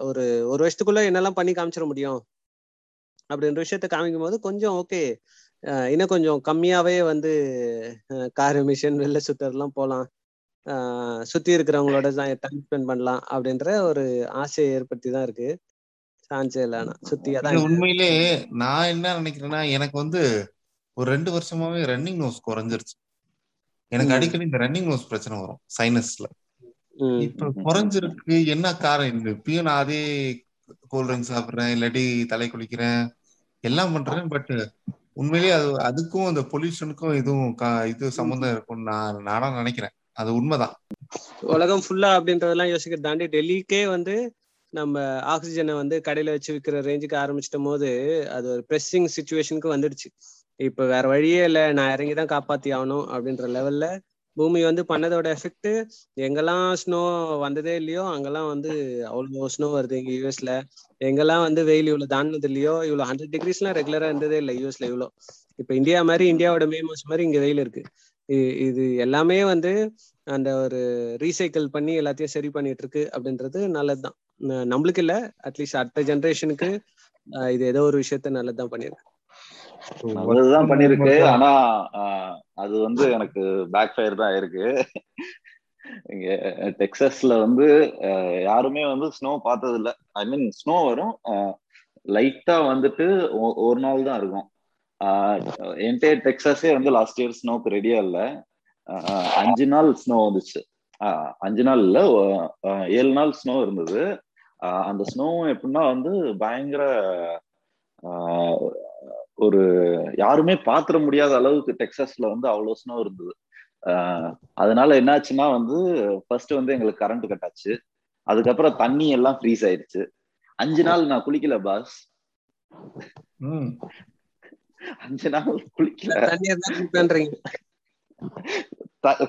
ஒரு ஒரு வருஷத்துக்குள்ள என்னெல்லாம் பண்ணி காமிச்சிட முடியும் அப்படின்ற விஷயத்த காமிக்கும் போது கொஞ்சம் ஓகே இன்னும் கொஞ்சம் கம்மியாவே வந்து கார் மிஷின் வெளில சுத்துறதுலாம் போகலாம் ஆஹ் சுத்தி இருக்கிறவங்களோட டைம் ஸ்பெண்ட் பண்ணலாம் அப்படின்ற ஒரு ஆசையை ஏற்படுத்தி தான் இருக்கு. சான்ஸே இல்லை சுத்தி அதான்
உண்மையிலே நான் என்ன நினைக்கிறேன்னா எனக்கு வந்து ஒரு ரெண்டு வருஷமாவே ரன்னிங் நோஸ் குறைஞ்சிருச்சு. எனக்கு. அடிக்கடி இந்த ரன்னிங் நோஸ் பிரச்சனை வரும் சைனஸ்ல இப்ப குறைஞ்சிருக்கு என்ன காரணம்? இந்த இப்பயும் நான் அதே கூல் ட்ரிங்க்ஸ் சாப்பிடுறேன் இல்லாட்டி தலை குளிக்கிறேன் எல்லாம் பண்றேன் பட் உண்மையிலேயே அது அதுக்கும் அந்த பொல்யூஷனுக்கும் இதுவும் இது சம்மந்தம் இருக்கும்னு நான் நானா நினைக்கிறேன். அது உண்மைதான்.
உலகம் ஃபுல்லா அப்படின்றதெல்லாம் யோசிக்கிறத தாண்டி டெல்லிக்கே வந்து நம்ம ஆக்சிஜனை வந்து கடையில வச்சு விற்கிற ரேஞ்சுக்கு ஆரம்பிச்சிட்ட போது அது ஒரு ப்ரெஸ்ஸிங் சுச்சுவேஷனுக்கு வந்துடுச்சு. இப்ப வேற வழியே இல்லை. நான் இறங்கி தான் காப்பாத்தி ஆகணும் அப்படின்ற லெவல்ல பூமி வந்து பண்ணதோட எஃபெக்ட் எங்கெல்லாம் ஸ்னோ வந்ததே இல்லையோ அங்கெல்லாம் வந்து அவ்வளோ ஸ்னோ வருது இங்க யூஎஸ்ல எங்கெல்லாம் வந்து வெயில் இவ்வளவு தாண்டினது இல்லையோ இவ்வளவு ஹண்ட்ரட் டிகிரிஸ் எல்லாம் ரெகுலரா இருந்ததே இல்லை யூஎஸ்ல இவ்வளோ இப்ப இந்தியா மாதிரி இந்தியாவோட மே மாசம் மாதிரி இங்க வெயில் இருக்கு. இது எல்லாமே வந்து அந்த ஒரு ரீசைக்கிள் பண்ணி எல்லாத்தையும் சரி பண்ணிட்டு இருக்கு அப்படின்றது நல்லதுதான். நம்மளுக்கு இல்ல. அட்லீஸ்ட் அடுத்த ஜென்ரேஷனுக்கு இது ஏதோ ஒரு விஷயத்த நல்லதுதான் பண்ணிருக்கு.
நல்லதுதான் பண்ணிருக்கு ஆனா அது வந்து எனக்கு பேக் ஃபயர் தான் இருக்கு. இங்க டெக்சாஸ்ல வந்து யாருமே வந்து ஸ்னோ பார்த்தது இல்ல ஐ மீன் ஸ்னோ வரும் லைட்டா வந்துட்டு ஒரு நாள் தான் இருக்கும். என்டையர் டெக்சாஸே வந்து லாஸ்ட் இயர் ஸ்னோக்கு ரெடியா இல்ல. அஞ்சு நாள் ஸ்னோ வந்துச்சு. அஞ்சு நாள் இல்ல ஏழு நாள் ஸ்னோ இருந்தது. அந்த ஸ்னோவும் எப்படின்னா வந்து பயங்கர ஒரு யாருமே பாத்திர முடியாத அளவுக்கு டெக்சாஸ்ல வந்து அவ்வளவு ஸ்னோ இருந்தது. ஆஹ் அதனால என்னாச்சுன்னா வந்து ஃபர்ஸ்ட் வந்து எங்களுக்கு கரண்ட் கட் ஆச்சு அதுக்கப்புறம் தண்ணி எல்லாம் ஃப்ரீஸ் ஆயிடுச்சு. அஞ்சு நாள் நான் குளிக்கல பாஸ்
ம்.
அஞ்சு நாள் குளிக்கல.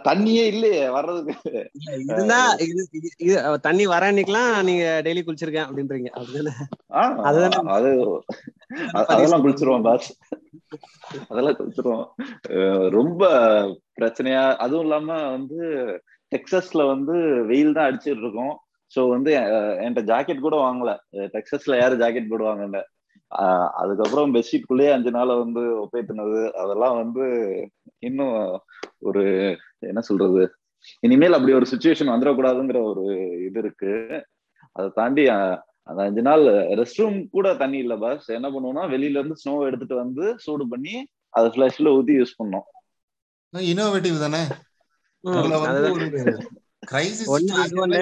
தண்ணியா
இல்லையே வர்றதுக்கு.
இல்ல, இருந்தா இது தண்ணி வர அன்னைக்கெல்லாம் நீங்க டெய்லி குளிச்சிருக்கேன் அப்படின்றீங்க. அதுதானே?
அது அதெல்லாம் குளிச்சிருவோம் பாஸ். அதெல்லாம் குளிச்சிருவோம். ரொம்ப பிரச்சனையா அதுவும் இல்லாம வந்து டெக்சாஸ்ல வந்து வெயில் தான் அடிச்சிட்டு இருக்கும். ஸோ வந்து என்கிட்ட ஜாக்கெட் கூட வாங்கல. அஹ், டெக்சாஸ்ல யாரு ஜாக்கெட் போடுவாங்கன்னு. ஆஹ், அதுக்கப்புறம் பெட்ஷீட் குள்ளேயே அஞ்சு நாள் வந்து ஒப்பேத்தினது. அதெல்லாம் வந்து இன்னும் ஒரு என்ன சொல்றது இனிமேல் அப்படி ஒரு சுச்சுவேஷன் வந்துடக்கூடாதுங்கிற ஒரு இது இருக்கு. அதை தாண்டி அந்த அஞ்சு நாள் ரெஸ்ட் ரூம் கூட தண்ணி இல்ல பாஸ் என்ன பண்ணுவோம்னா வெளியில இருந்து ஸ்னோ எடுத்துட்டு வந்து சூடு பண்ணி அதை ஃபிளஷ்ல ஊத்தி யூஸ் பண்ணோம்.
இனோவேட்டிவ் தானே? கிரைசிஸ்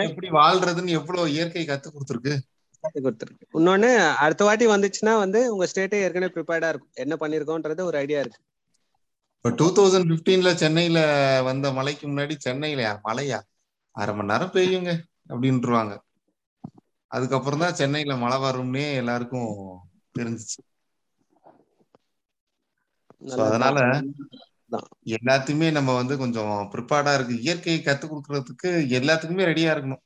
எப்படி வாழ்றதுன்னு எவ்வளவு இயற்கை கத்து கொடுத்துருக்கு.
கொடுத்துருக்கு. இன்னொன்னு அடுத்த வாட்டி வந்துச்சுன்னா வந்து உங்க ஸ்டேட்டே ஏற்கனவே ப்ரிப்பேர்டா இருக்கும். என்ன பண்ணிருக்கோன்றது ஒரு ஐடியா இருக்கு.
இப்ப டூ தௌசண்ட் பிப்டீன்ல சென்னையில வந்த மழைக்கு முன்னாடி சென்னையிலயா மழையா? அரை மணி நேரம் பெய்யுங்க அப்படின்ட்டுருவாங்க அதுக்கப்புறம் தான் சென்னையில மழை வரும்னே எல்லாருக்கும் தெரிஞ்சிச்சு. அதனால எல்லாத்தையுமே நம்ம வந்து கொஞ்சம் ப்ரிப்பேர்டா இருக்கு. இயற்கையை கத்து கொடுக்கறதுக்கு எல்லாத்துக்குமே ரெடியா இருக்கணும்.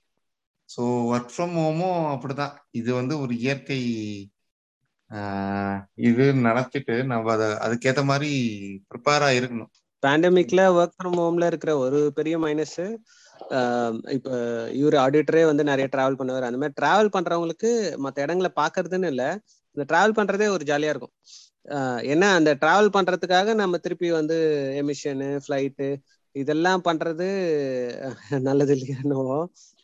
ஸோ ஒர்க் ஃப்ரம் ஹோமும் அப்படிதான். இது வந்து ஒரு இயற்கை ஆஹ், இது நடத்திட்டு நம்ம அதை அதுக்கேத்த மாதிரி ப்ரிப்பேரா இருக்கணும்.
பேண்டமிக்ல ஒர்க் ஃப்ரம் ஹோம்ல இருக்கிற ஒரு பெரிய மைனஸ் இப்போ இவர் ஆடிட்டரே வந்து நிறைய டிராவல் பண்ணுவார். அந்த மாதிரி டிராவல் பண்றவங்களுக்கு மத்த இடங்களை பாக்குறதுன்னு இல்ல இந்த டிராவல் பண்றதே ஒரு ஜாலியா இருக்கும். ஆஹ் ஏன்னா அந்த டிராவல் பண்றதுக்காக நம்ம திருப்பி வந்து எமிஷனு ஃப்ளைட்டு இதெல்லாம் பண்றது நல்லது இல்லையா என்னவோ.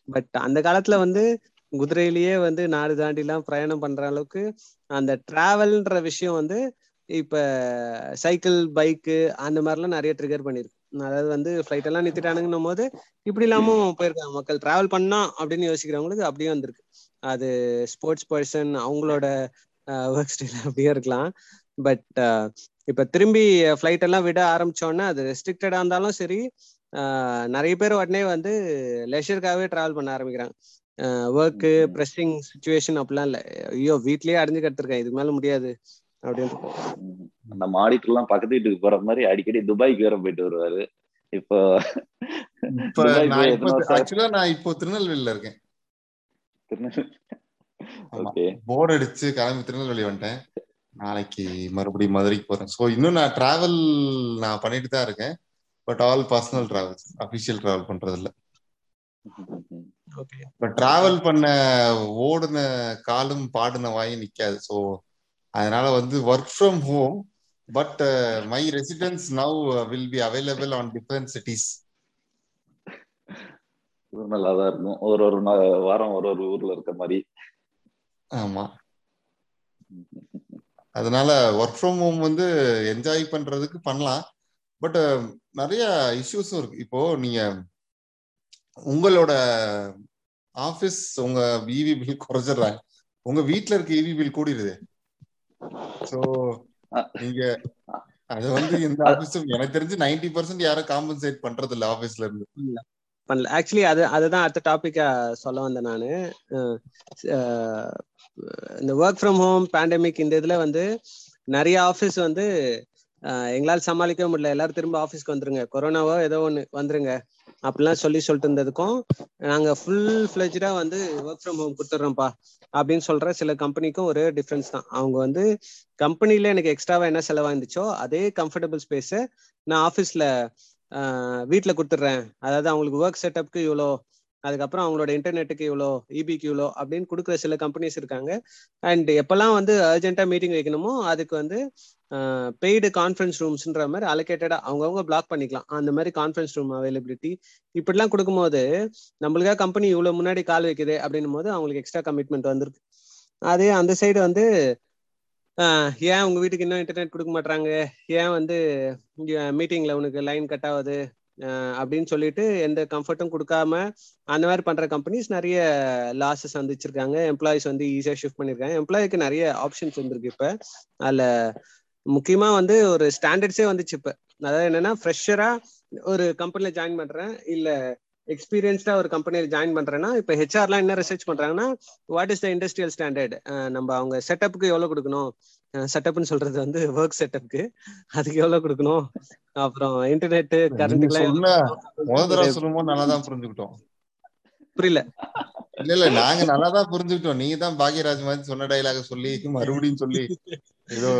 பட் அந்த காலத்துல வந்து குதிரையிலேயே வந்து நாடு தாண்டி எல்லாம் பிரயாணம் பண்ற அளவுக்கு அந்த டிராவல்ன்ற விஷயம் வந்து இப்ப சைக்கிள் பைக்கு அந்த மாதிரிலாம் நிறைய ட்ரிகர் பண்ணிருக்கு. அதாவது வந்து ஃபிளைட் எல்லாம் நிறுத்திட்டானுங்கன்னும் போது இப்படி இல்லாமும் போயிருக்காங்க மக்கள். டிராவல் பண்ணா அப்படின்னு யோசிக்கிறவங்களுக்கு அப்படியே வந்திருக்கு. அது ஸ்போர்ட்ஸ் பர்சன் அவங்களோட ஒர்க் ஸ்டைல் அப்படியே இருக்கலாம். பட் இப்ப திரும்பி ஃபிளைட் எல்லாம் விட ஆரம்பிச்சோன்னா அது ரெஸ்ட்ரிக்டடா இருந்தாலும் சரி நிறைய பேர் உடனே வந்து லெஷருக்காகவே டிராவல் பண்ண ஆரம்பிக்கிறாங்க. ஒர்க்கு ப்ரெஸ்ஸிங் சுச்சுவேஷன் அப்படிலாம் இல்ல. ஐயோ வீட்லயே அடைஞ்சு கட்டுருக்கேன் இதுக்கு மேல முடியாது அப்படின்னு.
நம்ம ஆடிட்டர் எல்லாம் பக்கத்து வீட்டுக்கு போற மாதிரி அடிக்கடி துபாய்க்கு வேற போயிட்டு வருவாரு. இப்போ
இப்ப நான் இப்போ ஆக்சுவலா நான் இப்போ திருநெல்வேலியில இருக்கேன். போர்டு அடிச்சு கிளம்பி திருநெல்வேலி வந்துட்டேன். நாளைக்கு மறுபடியும் மதுரைக்கு போறேன். ஸோ இன்னும் நான் டிராவல் நான் பண்ணிட்டு தான் இருக்கேன். But all personal travels official travel பண்றது இல்ல பட் டிராவல் பண்ண ஓடுன காலும் பாடின வாயும் நிக்காது. ஸோ அதனால வந்து work from home but my residence now will be available on different cities
நல்லா தான் இருக்கும். ஒரு ஒரு வாரம் ஒரு ஒரு ஊர்ல இருக்க மாதிரி.
ஆமா. அதனால ஒர்க் ஃப்ரம் ஹோம் வந்து என்ஜாய் பண்றதுக்கு பண்ணலாம். பட் நிறைய இஷ்யூஸும் இருக்கு. இப்போ நீங்க உங்களோட ஆபீஸ் உங்க இவி பில் குறைச்சிடுறாங்க உங்க வீட்டுல இருக்க இவி பில் கூடிடுது சோ நீங்க அது வந்து எந்த ஆபீஸும் எனக்கு தெரிஞ்சு நைன்டி பர்சன்ட் யாரும் காம்பன்சேட் பண்றது இல்ல ஆபீஸ்ல இருந்து
பண்ணல. ஆக்சுவலி அது அதுதான் அடுத்த டாபிக்கா சொல்ல வந்தேன் நானு. இந்த ஒர்க் ஃப்ரம் ஹோம் பேண்டமிக் இந்த இதுல வந்து நிறைய ஆஃபீஸ் வந்து எங்களால் சமாளிக்க முடியல. எல்லாரும் திரும்ப ஆஃபீஸ்க்கு வந்துருங்க. கொரோனாவோ ஏதோ ஒன்று வந்துருங்க. அப்படிலாம் சொல்லி சொல்லிட்டு இருந்ததுக்கும் நாங்கள் ஃபுல் ஃபிளெஜ்டா வந்து ஒர்க் ஃப்ரம் ஹோம் கொடுத்துட்றோம்ப்பா அப்படின்னு சொல்கிற சில கம்பெனிக்கும் ஒரே டிஃப்ரென்ஸ் தான். அவங்க வந்து கம்பெனியில் எனக்கு எக்ஸ்ட்ராவாக என்ன செலவாயிருந்துச்சோ அதே கம்ஃபர்டபுள் ஸ்பேஸை நான் ஆஃபீஸில் வீட்டில் கொடுத்துட்றேன் அதாவது அவங்களுக்கு ஒர்க் செட்டப்க்கு இவ்வளோ அதுக்கப்புறம் அவங்களோட இன்டர்நெட்டுக்கு இவ்வளோ இபிக்கு e இவ்வளோ அப்படின்னு கொடுக்குற சில கம்பெனிஸ் இருக்காங்க. அண்ட் எப்பெல்லாம் வந்து அர்ஜென்ட்டாக மீட்டிங் வைக்கணுமோ அதுக்கு வந்து பெய்டு கான்ஃபரன்ஸ் ரூம்ஸ்ன்ற மாதிரி அலோகேட்டடா அவங்கவுங்க பிளாக் பண்ணிக்கலாம். அந்த மாதிரி கான்ஃபரன்ஸ் ரூம் அவைலபிலிட்டி இப்படிலாம் கொடுக்கும்போது நம்மளுக்காக கம்பெனி இவ்வளோ முன்னாடி கால் வைக்குது அப்படின்னும் போது அவங்களுக்கு எக்ஸ்ட்ரா கமிட்மெண்ட் வந்திருக்கு. அதே அந்த சைடு வந்து ஏன் உங்க வீட்டுக்கு இன்னும் இன்டர்நெட் கொடுக்க மாட்டாங்க ஏன் வந்து மீட்டிங்ல உனக்கு லைன் கட் ஆகுது? அப்படின்னு சொல்லிட்டு எந்த கம்ஃபர்ட்டும் கொடுக்காம அந்த மாதிரி பண்ற கம்பெனிஸ் நிறைய லாஸஸ் வந்துச்சிருக்காங்க எம்ப்ளாயிஸ் வந்து ஈஸியா ஷிஃப்ட் பண்ணிருக்காங்க. எம்ப்ளாய்க்கு நிறைய ஆப்ஷன்ஸ் வந்திருக்கு இப்ப. அதுல முக்கியமா வந்து ஒரு ஸ்டாண்டர்ட்ஸே வந்துச்சு இப்ப. அதாவது என்னன்னா ஃப்ரெஷரா ஒரு கம்பெனில ஜாயின் பண்றேன். இல்ல எக்ஸ்பீரியன்ஸ்டா ஒரு கம்பெனியில் ஜாயின் பண்றேன்னா இப்போ ஹெச்ஆர்லாம் என்ன ரிசர்ச் பண்றாங்கன்னா what is the industrial standard நம்ம அவங்க செட்டப்புக்கு எவ்வளவு கொடுக்கணும்? செட்டப்னு சொல்றது வந்து ஒர்க் செட்டப்க்கு அதுக்கு எவ்வளவு கொடுக்கணும்? அப்புறம் இன்டர்நெட் கரண்ட்
சொல்லும்போது நல்லா தான் புரிஞ்சுக்கிட்டோம்.
புரியல.
இல்ல இல்ல நாங்க நல்லா தான் புரிஞ்சுக்கிட்டோம். நீங்க தான் பாக்யராஜ் மாதிரி சொன்ன டைலாக சொல்லி மறுபடியும் சொல்லி ஏதோ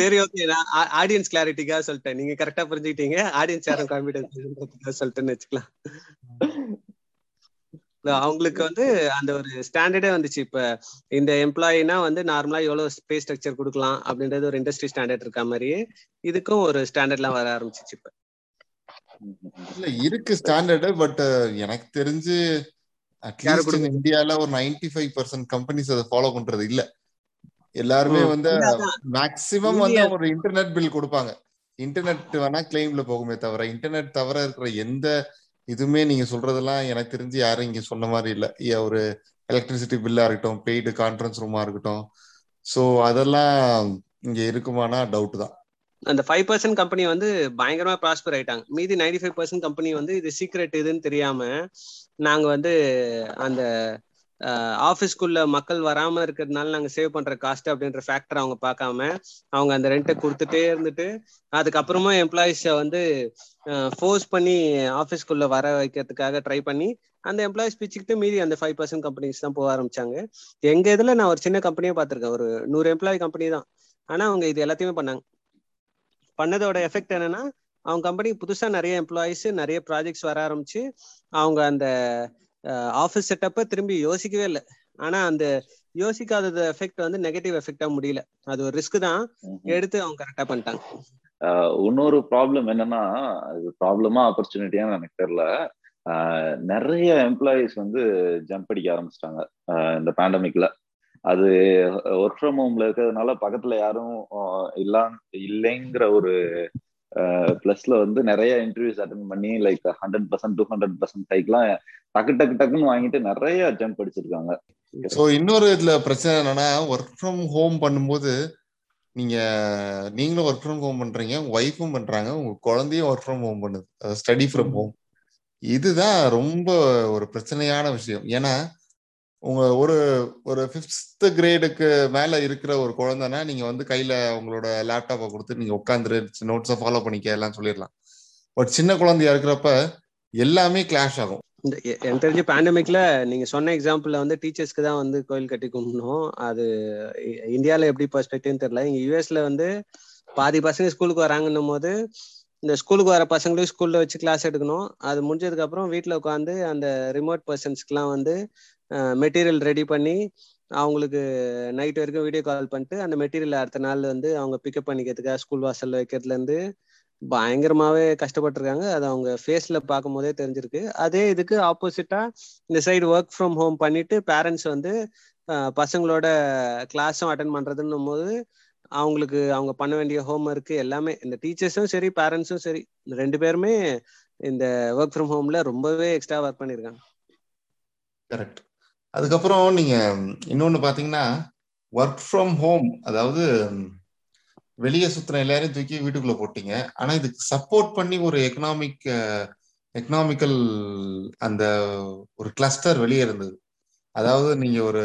சரி ஓகே நான் ஆடியன்ஸ் கிளாரிட்டிக்காக சொல்லிட்டேன். நீங்க கரெக்டா புரிஞ்சுக்கிட்டீங்க. ஆடியன்ஸ் யாரும் கான்பிடன்ஸ் சொல்லிட்டேன்னு வச்சுக்கலாம். அவங்களுக்கு வந்து அந்த ஒரு ஸ்டாண்டர்டே வந்துச்சு. இப்ப இந்த எம்ப்ளாயினா வந்து நார்மலா எவ்வளவு ஸ்பேஸ் ஸ்ட்ரக்சர் கொடுக்கலாம் அப்படின்றது ஒரு இண்டஸ்ட்ரி ஸ்டாண்டர்ட் இருக்க மாதிரியே இதுக்கும் ஒரு ஸ்டாண்டர்ட்லாம் வர ஆரம்பிச்சிச்சு இப்ப.
இல்ல இருக்கு ஸ்டாண்டர்டு பட் எனக்கு தெரிஞ்சு அட்லீஸ்ட் இந்தியால ஒரு நைன்டி ஃபைவ் பர்சன்ட் கம்பெனிஸ் அதை ஃபாலோ பண்றது இல்ல. எல்லாருமே வந்து மேக்சிமம் வந்து ஒரு இன்டர்நெட் பில் கொடுப்பாங்க. இன்டர்நெட் வேணா கிளைம்ல போகுமே தவிர இன்டர்நெட் தவிர இருக்கிற எந்த இதுவுமே நீங்க சொல்றதெல்லாம் எனக்கு தெரிஞ்சு யாரும் இங்க சொன்ன மாதிரி இல்ல. ஒரு எலக்ட்ரிசிட்டி பில்லா இருக்கட்டும் பெய்டு கான்ஃபரன்ஸ் ரூமா இருக்கட்டும். சோ அதெல்லாம் இங்க இருக்குமானா டவுட் தான்.
அந்த ஃபைவ் பர்சன்ட் கம்பெனி வந்து பயங்கரமா ப்ராஸ்பர் ஆயிட்டாங்க. மீதி நைன்டி ஃபைவ் பர்சன்ட் கம்பெனி வந்து இது சீக்ரெட் இதுன்னு தெரியாம நாங்க வந்து அந்த ஆஃபீஸ்க்குள்ள மக்கள் வராம இருக்கிறதுனால நாங்க சேவ் பண்ற காஸ்ட் அப்படின்ற ஃபேக்டர் அவங்க பார்க்காம அவங்க அந்த ரெண்ட்டை கொடுத்துட்டே இருந்துட்டு அதுக்கப்புறமா எம்ப்ளாயிஸ வந்து ஃபோர்ஸ் பண்ணி ஆஃபீஸ்க்குள்ள வர வைக்கிறதுக்காக ட்ரை பண்ணி அந்த எம்ப்ளாயிஸ் பிச்சுக்கிட்டு மீதி அந்த ஃபைவ் பர்சன்ட் கம்பெனிஸ் தான் போக ஆரம்பிச்சாங்க. எங்க இதுல நான் ஒரு சின்ன கம்பெனியே பார்த்திருக்கேன். ஒரு நூறு எம்ப்ளாயி கம்பெனி தான். ஆனா அவங்க இது எல்லாத்தையுமே பண்ணாங்க. பண்ணதோட எஃபெக்ட் என்னன்னா அவங்க கம்பெனி புதுசா நிறைய எம்ப்ளாயிஸ் நிறைய ப்ராஜெக்ட்ஸ் வர ஆரம்பிச்சு அவங்க அந்த ஆஃபீஸ் செட்டப்பை திரும்பி யோசிக்கவே இல்லை. ஆனா அந்த யோசிக்காதது எஃபெக்ட் வந்து நெகட்டிவ் எஃபெக்டா முடியல. அது ஒரு ரிஸ்க் தான். எடுத்து அவங்க கரெக்டா பண்ணிட்டாங்க.
இன்னொரு ப்ராப்ளம் என்னன்னா இது ப்ராப்ளமா ஆப்பர்ச்சுனிட்டியான்னு எனக்கு தெரியல. நிறைய எம்ப்ளாயிஸ் வந்து ஜம்ப் அடிக்க ஆரம்பிச்சிட்டாங்க. இந்த பேண்டமிக்ல அது ஒர்க் ஃப்ரம் ஹோம்ல இருக்கிறதுனால பக்கத்துல யாரும் இல்லா இல்லைங்கிற ஒரு பிளஸ்ல வந்து நிறைய இன்டர்வியூஸ் அட்டன் பண்ணி like hundred percent two hundred percent டைக்லாம் டக்கு டக்கு டக்குன்னு வாங்கிட்டு நிறைய அட்டம் படிச்சிருக்காங்க
ஸோ இன்னொரு இதுல பிரச்சனை என்னன்னா ஒர்க் ஃப்ரம் ஹோம் பண்ணும்போது நீங்க நீங்களும் ஒர்க் ஃப்ரம் ஹோம் பண்றீங்க உங்க ஒய்ஃபும் பண்றாங்க உங்க குழந்தையும் ஒர்க் ஃப்ரம் ஹோம் பண்ணுது. ஸ்டடி ஃப்ரம் ஹோம் இதுதான் ரொம்ப ஒரு பிரச்சனையான விஷயம். ஏன்னா உங்க ஒரு ஒரு ஃபிஃப்த் கிரேடுக்கு மேல இருக்கிற ஒரு குழந்தைனா நீங்க வந்து கையில உங்களோட லேப்டாப்பை கொடுத்து நீங்க உட்காந்துரு நோட்ஸை ஃபாலோ பண்ணிக்க எல்லாம் சொல்லிடலாம். பட் சின்ன குழந்தையா இருக்கிறப்ப எல்லாமே கிளாஷ் ஆகும்.
இந்த எனக்கு தெரிஞ்ச பேண்டமிக்ல நீங்க சொன்ன எக்ஸாம்பிள்ல வந்து டீச்சர்ஸ்க்கு தான் வந்து கோயில் கட்டி கும்பிடணும். அது இந்தியால எப்படி பெர்ஸ்பெக்டிவ்னு தெரியல. இங்க யூஎஸ்ல வந்து பாதி பசங்க ஸ்கூலுக்கு வராங்கன்னும் போது இந்த ஸ்கூலுக்கு வர பசங்களையும் ஸ்கூல்ல வச்சு கிளாஸ் எடுக்கணும். அது முடிஞ்சதுக்கு அப்புறம் வீட்டுல உட்காந்து அந்த ரிமோட் பர்சன்ஸ்க்குலாம் வந்து மெட்டீரியல் ரெடி பண்ணி அவங்களுக்கு நைட் வரைக்கும் வீடியோ கால் பண்ணிட்டு அந்த மெட்டீரியல் அடுத்த நாள் வந்து அவங்க பிக்கப் பண்ணிக்கிறதுக்காக ஸ்கூல் வாசல்ல வைக்கிறதுலேருந்து பயங்கரமாகவே பயங்கரமாவே கஷ்டப்பட்டிருக்காங்க. அது அவங்க ஃபேஸ்ல பார்க்கும் போதே தெரிஞ்சிருக்கு. அதே இதுக்கு ஆப்போசிட்டா இந்த சைடு ஒர்க் ஃப்ரம் ஹோம் பண்ணிட்டு பேரண்ட்ஸ் வந்து பசங்களோட கிளாஸும் அட்டன் பண்றதுன்னும் போது அவங்களுக்கு அவங்க பண்ண வேண்டிய ஹோம் ஒர்க் எல்லாமே இந்த டீச்சர்ஸும் சரி பேரண்ட்ஸும் சரி ரெண்டு பேருமே இந்த ஒர்க் ஃப்ரம் ஹோம்ல ரொம்பவே எக்ஸ்ட்ரா ஒர்க் பண்ணிருக்காங்க.
கரெக்ட் அதுக்கப்புறம் நீங்க இன்னொன்னு பாத்தீங்கன்னா ஒர்க் ஃப்ரம் ஹோம் அதாவது வெளியே சுத்தின எல்லாரையும் தூக்கி வீட்டுக்குள்ள போட்டீங்க. ஆனா இதுக்கு சப்போர்ட் பண்ணி ஒரு எக்கனாமிக் எக்கனாமிக்கல் அந்த ஒரு கிளஸ்டர் வெளியே இருந்தது. அதாவது நீங்க ஒரு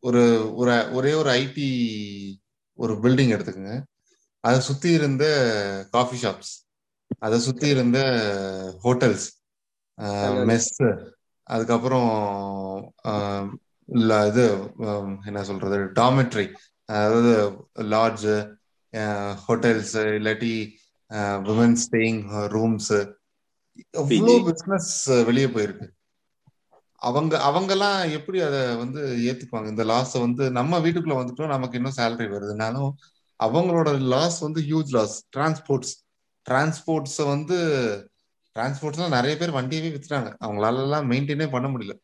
ஒரு ஒரு ஒரே ஒரு ஐடி ஒரு பில்டிங் எடுத்துக்கோங்க. அதை சுத்தி இருந்த காஃபி ஷாப்ஸ் அதை சுத்தி இருந்த ஹோட்டல்ஸ் மெஸ் அதுக்கப்புறம் இது என்ன சொல்றது டாமெட்ரி அதாவது லாட்ஜ் ஹோட்டல்ஸ் இல்லாட்டி விமன் ஸ்டேயிங் ரூம்ஸ் எவ்வளோ பிஸ்னஸ் வெளியே போயிருக்கு. அவங்க அவங்கெல்லாம் எப்படி அதை வந்து ஏத்துக்குவாங்க? இந்த லாஸை வந்து நம்ம வீட்டுக்குள்ள வந்துட்டோம் நமக்கு இன்னும் சேலரி வருதுனாலும் அவங்களோட லாஸ் வந்து ஹியூஜ் லாஸ் டிரான்ஸ்போர்ட்ஸ் டிரான்ஸ்போர்ட்ஸை வந்து டிரான்ஸ்போர்ட்ஸ்லாம் நிறைய பேர் வண்டியவே வித்துட்டாங்க. அவங்களால எல்லாம் மெயின்டைனே பண்ண முடியல.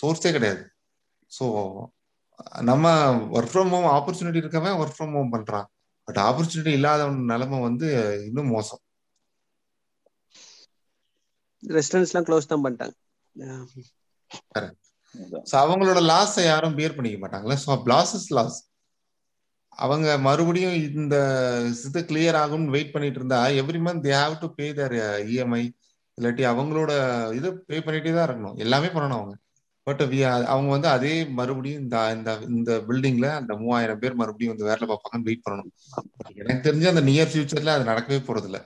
சோர்ஸே கிடையாது. ஸோ நம்ம ஒர்க் ஃப்ரம் ஹோம் ஆப்பர்ச்சுனிட்டி இருக்கவன் ஒர்க் ஃப்ரம் ஹோம் பண்றான். பட் ஆப்பர்ச்சுனிட்டி இல்லாத நிலைமை வந்து இன்னும் மோசம்.
ரெஸ்டாரண்ட்ஸ்லாம் க்ளோஸ் தான் பண்ணிட்டாங்க.
ஸோ அவங்களோட லாஸை யாரும் பியர் பண்ணிக்க மாட்டாங்களே ஸோ லாஸ் இஸ் லாஸ் அவங்க மறுபடியும் இந்த இது கிளியர் ஆகும்னு வெயிட் பண்ணிட்டு இருந்தா every month they have to pay their EMI இல்லாட்டி அவங்களோட இது பே பண்ணிட்டே தான் இருக்கணும். எல்லாமே பண்ணணும் அவங்க. பட் அவங்க வந்து அதே மறுபடியும் இந்த இந்த இந்த பில்டிங்ல அந்த மூவாயிரம் பேர் மறுபடியும் வந்து வேலை பார்ப்பாங்கன்னு வெயிட் பண்ணணும். எனக்கு தெரிஞ்சு அந்த நியர் ஃபியூச்சர்ல அது நடக்கவே போறது இல்லை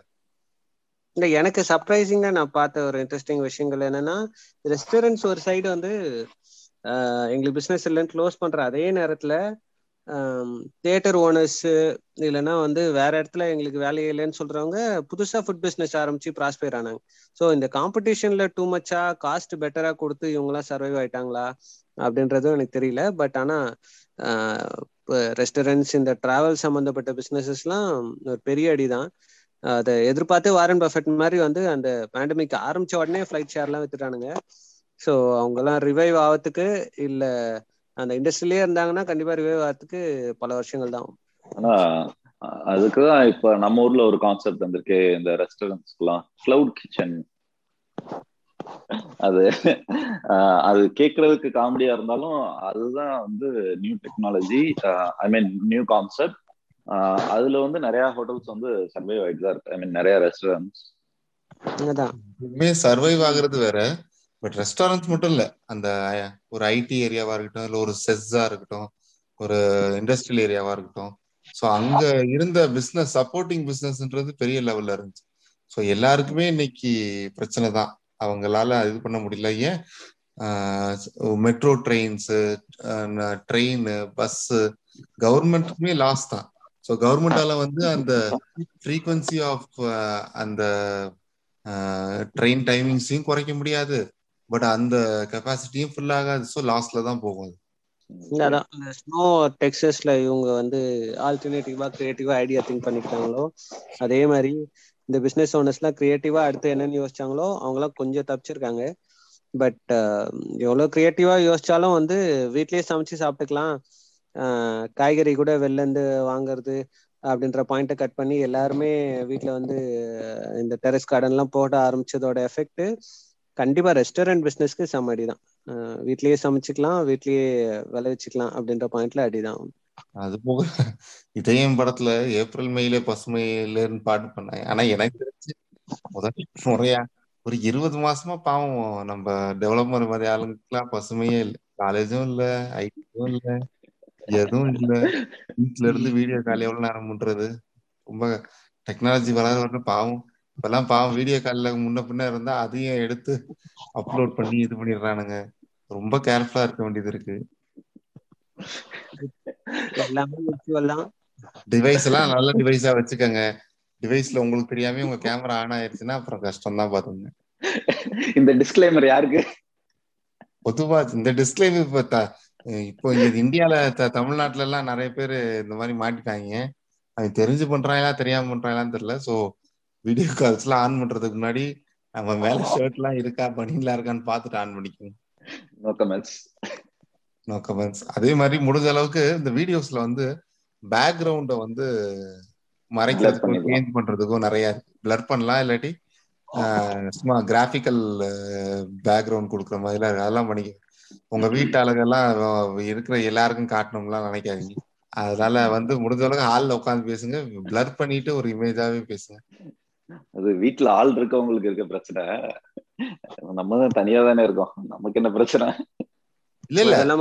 இல்ல எனக்கு சர்ப்ரைசிங்கா நான் பார்த்த ஒரு இன்ட்ரெஸ்டிங் விஷயங்கள் என்னன்னா ரெஸ்டாரண்ட்ஸ் ஒரு சைடு வந்து எங்களுக்கு பிசினஸ் இல்லைன்னு க்ளோஸ் பண்ற அதே நேரத்துல தியேட்டர் ஓனர்ஸு இல்லைன்னா வந்து வேற இடத்துல எங்களுக்கு வேலையே இல்லைன்னு சொல்றவங்க புதுசா ஃபுட் பிஸ்னஸ் ஆரம்பிச்சு ப்ராஸ்பயர் ஆனாங்க. ஸோ இந்த காம்படிஷன்ல டூ மச்சா காஸ்ட் பெட்டரா கொடுத்து இவங்கெல்லாம் சர்வைவ் ஆயிட்டாங்களா அப்படின்றதும் எனக்கு தெரியல. பட் ஆனா ரெஸ்டாரண்ட்ஸ் இந்த டிராவல் சம்மந்தப்பட்ட பிஸ்னஸஸ்லாம் ஒரு பெரிய அடிதான். அதை எதிர்பார்த்து வாரன் பஃபெட் மாதிரி வந்து அந்த பேண்டமிக் ஆரம்பிச்ச உடனே ஃப்ளைட் ஷேர்லாம் வித்துட்டானுங்க. ஸோ அவங்கெல்லாம் ரிவைவ் ஆகிறதுக்கு இல்லை அந்த இண்டஸ்ட்ரியிலே இருந்தாங்கன்னா கண்டிப்பா ரிவைவ் ஆகிறதுக்கு பல வருஷங்கள் தான்
ஆனா அதுக்குதான் இப்ப நம்ம ஊர்ல ஒரு கான்செப்ட் வந்திருக்கு. இந்த ரெஸ்டாரண்ட்ஸ்க்குலாம் கிளவுட் கிச்சன் அது அது கேட்கறதுக்கு காமெடியா இருந்தாலும் அதுதான் வந்து new technology I mean new concept அதுல வந்து நிறைய ஹோட்டல்ஸ் வந்து சர்வைவ் ஆயிட்டு தான் இருக்கு. ஐ மீன் நிறைய ரெஸ்டாரண்ட்ஸ்
சர்வைவ் ஆகுறது வேற. பட் ரெஸ்டாரண்ட்ஸ் மட்டும் இல்ல. அந்த ஒரு ஐடி ஏரியாவா இருக்கட்டும் இல்ல ஒரு செஸ்ஸா இருக்கட்டும் ஒரு இண்டஸ்ட்ரியல் ஏரியாவா இருக்கட்டும். ஸோ அங்க இருந்த பிசினஸ் சப்போர்ட்டிங் பிசினஸ்ன்றது பெரிய லெவல்ல இருந்துச்சு. ஸோ எல்லாருக்குமே இன்னைக்கு பிரச்சனை தான். அவங்களால இது பண்ண முடியல. ஏன்? மெட்ரோ ட்ரெயின்ஸ் ட்ரெயின் பஸ்ஸு கவர்மெண்ட்டுக்குமே லாஸ் தான். ஸோ கவர்மெண்டால வந்து அந்த ஃப்ரீக்வன்சி ஆஃப் அந்த ட்ரெயின் டைமிங்ஸையும் குறைக்க முடியாது. பட் அந்த கெப்பாசிட்டியும் ஃபுல் ஆகாது. ஸோ லாஸ்ட்ல தான் போகும்
அதான். ஸ்னோ டெக்ஸஸ்ல இவங்க வந்து ஆல்டர்னேட்டிவா கிரியேட்டிவா ஐடியா திங்க் பண்ணிக்கிட்டாங்களோ அதே மாதிரி இந்த பிசினஸ் ஓனர்ஸ்லாம் கிரியேட்டிவா அடுத்து என்னன்னு யோசிச்சாங்களோ அவங்களாம் கொஞ்சம் தப்பிச்சிருக்காங்க. பட் எவ்வளவு கிரியேட்டிவா யோசிச்சாலும் வந்து வீட்லயே சமைச்சு சாப்பிட்டுக்கலாம். ஆஹ் காய்கறி கூட வெளில இருந்து வாங்குறது அப்படின்ற பாயிண்ட்டை கட் பண்ணி எல்லாருமே வீட்ல வந்து இந்த டெரஸ் கார்டன் எல்லாம் போட ஆரம்பிச்சதோட எஃபெக்ட் கண்டிப்பா ரெஸ்டாரண்ட் பிசினஸ்க்கு செம்ம அடிதான். வீட்லயே சமைச்சுக்கலாம் வீட்லயே விளைவிச்சுக்கலாம் அப்படின்ற பாயிண்ட்ல அடிதான்
அது போக இதயம் படத்துல ஏப்ரல் மேல பசுமையிலன்னு பாட்டு பண்ணாங்க. ஆனா எனக்கு தெரிஞ்சு முதல் முறையா ஒரு இருபது மாசமா பாவம் நம்ம டெவலப்மெண்ட் மாதிரி ஆளுங்களுக்குலாம் பசுமையே இல்லை. காலேஜும் இல்ல ஐடியும் இல்ல எதுவும் இல்ல. வீட்டுல இருந்து வீடியோ கால் எவ்வளவு நேரம் பண்றது? ரொம்ப டெக்னாலஜி வளர வர பாவம். இப்பெல்லாம் பாவம் வீடியோ கால்ல முன்ன பின்ன இருந்தா அதையும் எடுத்து அப்லோட் பண்ணி இது பண்ணிடுறானுங்க. ரொம்ப கேர்ஃபுல்லா இருக்க வேண்டியது இருக்கு. டிவைஸ் எல்லாம் நல்ல டிவைஸா வச்சுக்கோங்க. டிவைஸ்ல உங்களுக்கு தெரியாம உங்க கேமரா ஆன் ஆயிருச்சுன்னா அப்புறம் கஷ்டம் தான் பாத்துங்க
இந்த டிஸ்க்ளைமர் யாருக்கு?
பொதுவா இந்த டிஸ்கிளைம் இப்ப இப்போ இங்க இந்தியால தமிழ்நாட்டுல எல்லாம் நிறைய பேர் இந்த மாதிரி மாட்டிட்டாங்க. அவங்க தெரிஞ்சு பண்றாங்களா தெரியாம பண்றாங்களான்னு தெரியல. சோ வீடியோ கால்ஸ் எல்லாம் ஆன் பண்றதுக்கு முன்னாடி நம்ம மேல ஷர்ட் எல்லாம் இருக்கா பனியன்லாம் இருக்கான்னு பார்த்துட்டு ஆன் பண்ணிக்கோங்க
நோ கமெண்ட்ஸ்
நோ கமெண்ட்ஸ் அதே மாதிரி முடிஞ்ச அளவுக்கு இந்த வீடியோஸ்ல வந்து பேக்ரவுண்ட வந்து மறைக்கிறதுக்கும். சேஞ்ச் பண்றதுக்கும் நிறைய இருக்கு. பிளர் பண்ணலாம் இல்லாட்டி சும்மா கிராஃபிக்கல் பேக்ரவுண்ட் கொடுக்குற மாதிரிலாம் இருக்கு. அதெல்லாம் பண்ணிக்க. உங்க வீட்டு அழகெல்லாம் இருக்கிற எல்லாருக்கும் காட்டணும்லாம் நினைக்காதீங்க. அதனால வந்து முடிஞ்ச அளவுக்கு ஹால்ல உட்காந்து பேசுங்க. பிளர் பண்ணிட்டு ஒரு இமேஜாவே பேசுங்க.
அது வீட்ல ஆள் இருக்கவங்களுக்கு இருக்க பிரச்சனை. நம்ம தான் தனியா தானே இருக்கோம். நமக்கு என்ன பிரச்சனை?
இல்ல இல்ல.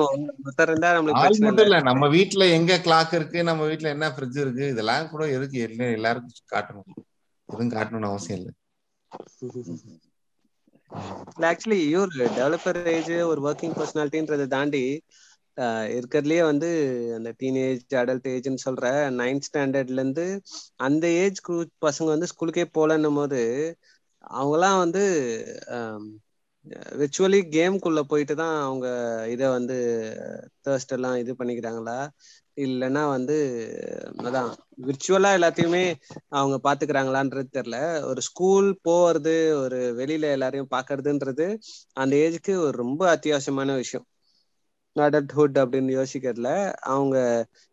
மட்டும்
இல்லை.
நம்ம வீட்ல எங்க கிளாக் இருக்கு? நம்ம வீட்ல என்ன ஃப்ரிட்ஜ் இருக்கு? இதெல்லாம் கூட எதுக்கு எல்லா எல்லாருக்கும் காட்டணும். எதுவும் காட்டணும்னு அவசியம் இல்லை.
ஆக்சுவலி இவர் டெவலப்பர் ஏஜ் ஒரு ஒர்க்கிங் பர்சனாலிட்டின்றதை தாண்டி இருக்கிறதுலயே வந்து அந்த டீனேஜ் அடல்ட் ஏஜ்னு சொல்ற நைன்த் ஸ்டாண்டர்ட்ல இருந்து அந்த ஏஜ் குரூப் பசங்க வந்து ஸ்கூலுக்கே போலன்னும் போது அவங்கலாம் வந்து விர்ச்சுவலி கேம்குள்ள போயிட்டு தான் அவங்க இதை வந்து தேர்ஸ்ட் எல்லாம் இது பண்ணிக்கிறாங்களா? இல்லைன்னா வந்து அதான் விர்ச்சுவலா எல்லாத்தையுமே அவங்க பாத்துக்கிறாங்களான்றது தெரியல. ஒரு ஸ்கூல் போறது ஒரு வெளியில எல்லாரையும் பாக்குறதுன்றது அந்த ஏஜுக்கு ஒரு ரொம்ப அத்தியாவசியமான விஷயம். அடல்ட்ஹுட் அப்படின்னு யோசிக்கிறதுல அவங்க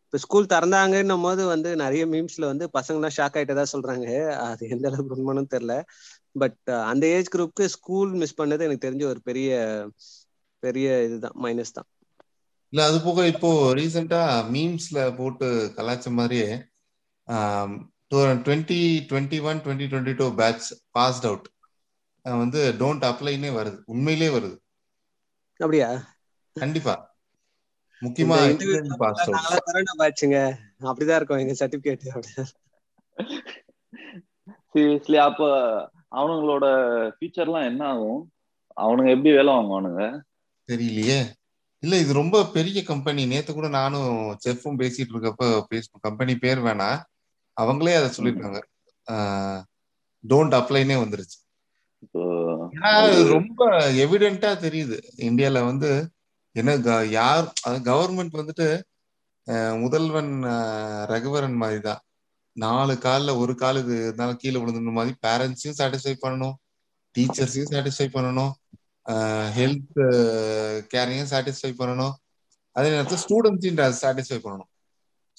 இப்ப ஸ்கூல் திறந்தாங்கன்னும் போது வந்து நிறைய மீம்ஸ்ல வந்து பசங்கலாம் ஷாக் ஆயிட்டதா சொல்றாங்க. அது எந்த அளவுக்கு உண்மைன்னு தெரியல. பட் அந்த ஏஜ் குரூப்க்கு ஸ்கூல் மிஸ் பண்ணது எனக்கு தெரிஞ்ச ஒரு பெரிய பெரிய இதுதான் மைனஸ் தான்.
இல்ல அது போக இப்போ ரீசெண்டா மீம்ஸ்ல போட்டு கலாச்ச மாதிரியே twenty twenty one twenty twenty two batch passed out வந்து டோன்ட் அப்ளைனே வருது. உண்மையிலே வருது.
அப்படியா?
கண்டிப்பா. முக்கியமா
கொரோனா பாய்ச்சுங்க அப்படிதான் இருக்கும் எங்க சர்டிபிகேட்
சீரியஸ்லி அப்ப அவனுங்களோட ஃபியூச்சர்லாம் என்ன ஆகும்? அவனுங்க எப்படி வேலை வாங்குவானுங்க?
தெரியலையே. இல்ல இது ரொம்ப பெரிய கம்பெனி நேத்து கூட நானும் செஃப்பும் பேசிட்டு இருக்கப்ப பேச கம்பெனி பேர் வேணா. அவங்களே அதை சொல்லிருக்காங்க டோன்ட் அப்ளைனே வந்துருச்சு. ரொம்ப எவிடென்ட்டா தெரியுது. இந்தியால வந்து என்ன க- யார் கவர்மெண்ட் வந்துட்டு முதல்வன் ரகுவரன் மாதிரி தான் நாலு காலில் ஒரு கால் இது இருந்தாலும் கீழே விழுந்துன மாதிரி பேரண்ட்ஸையும் சாட்டிஸ்ஃபை பண்ணணும் டீச்சர்ஸையும் சாட்டிஸ்ஃபை பண்ணணும் ஹெல்த் கேரையும் சாட்டிஸ்ஃபை பண்ணணும். அதே நேரத்தில் ஸ்டூடெண்ட்ஸையும் சாட்டிஸ்ஃபை பண்ணணும்.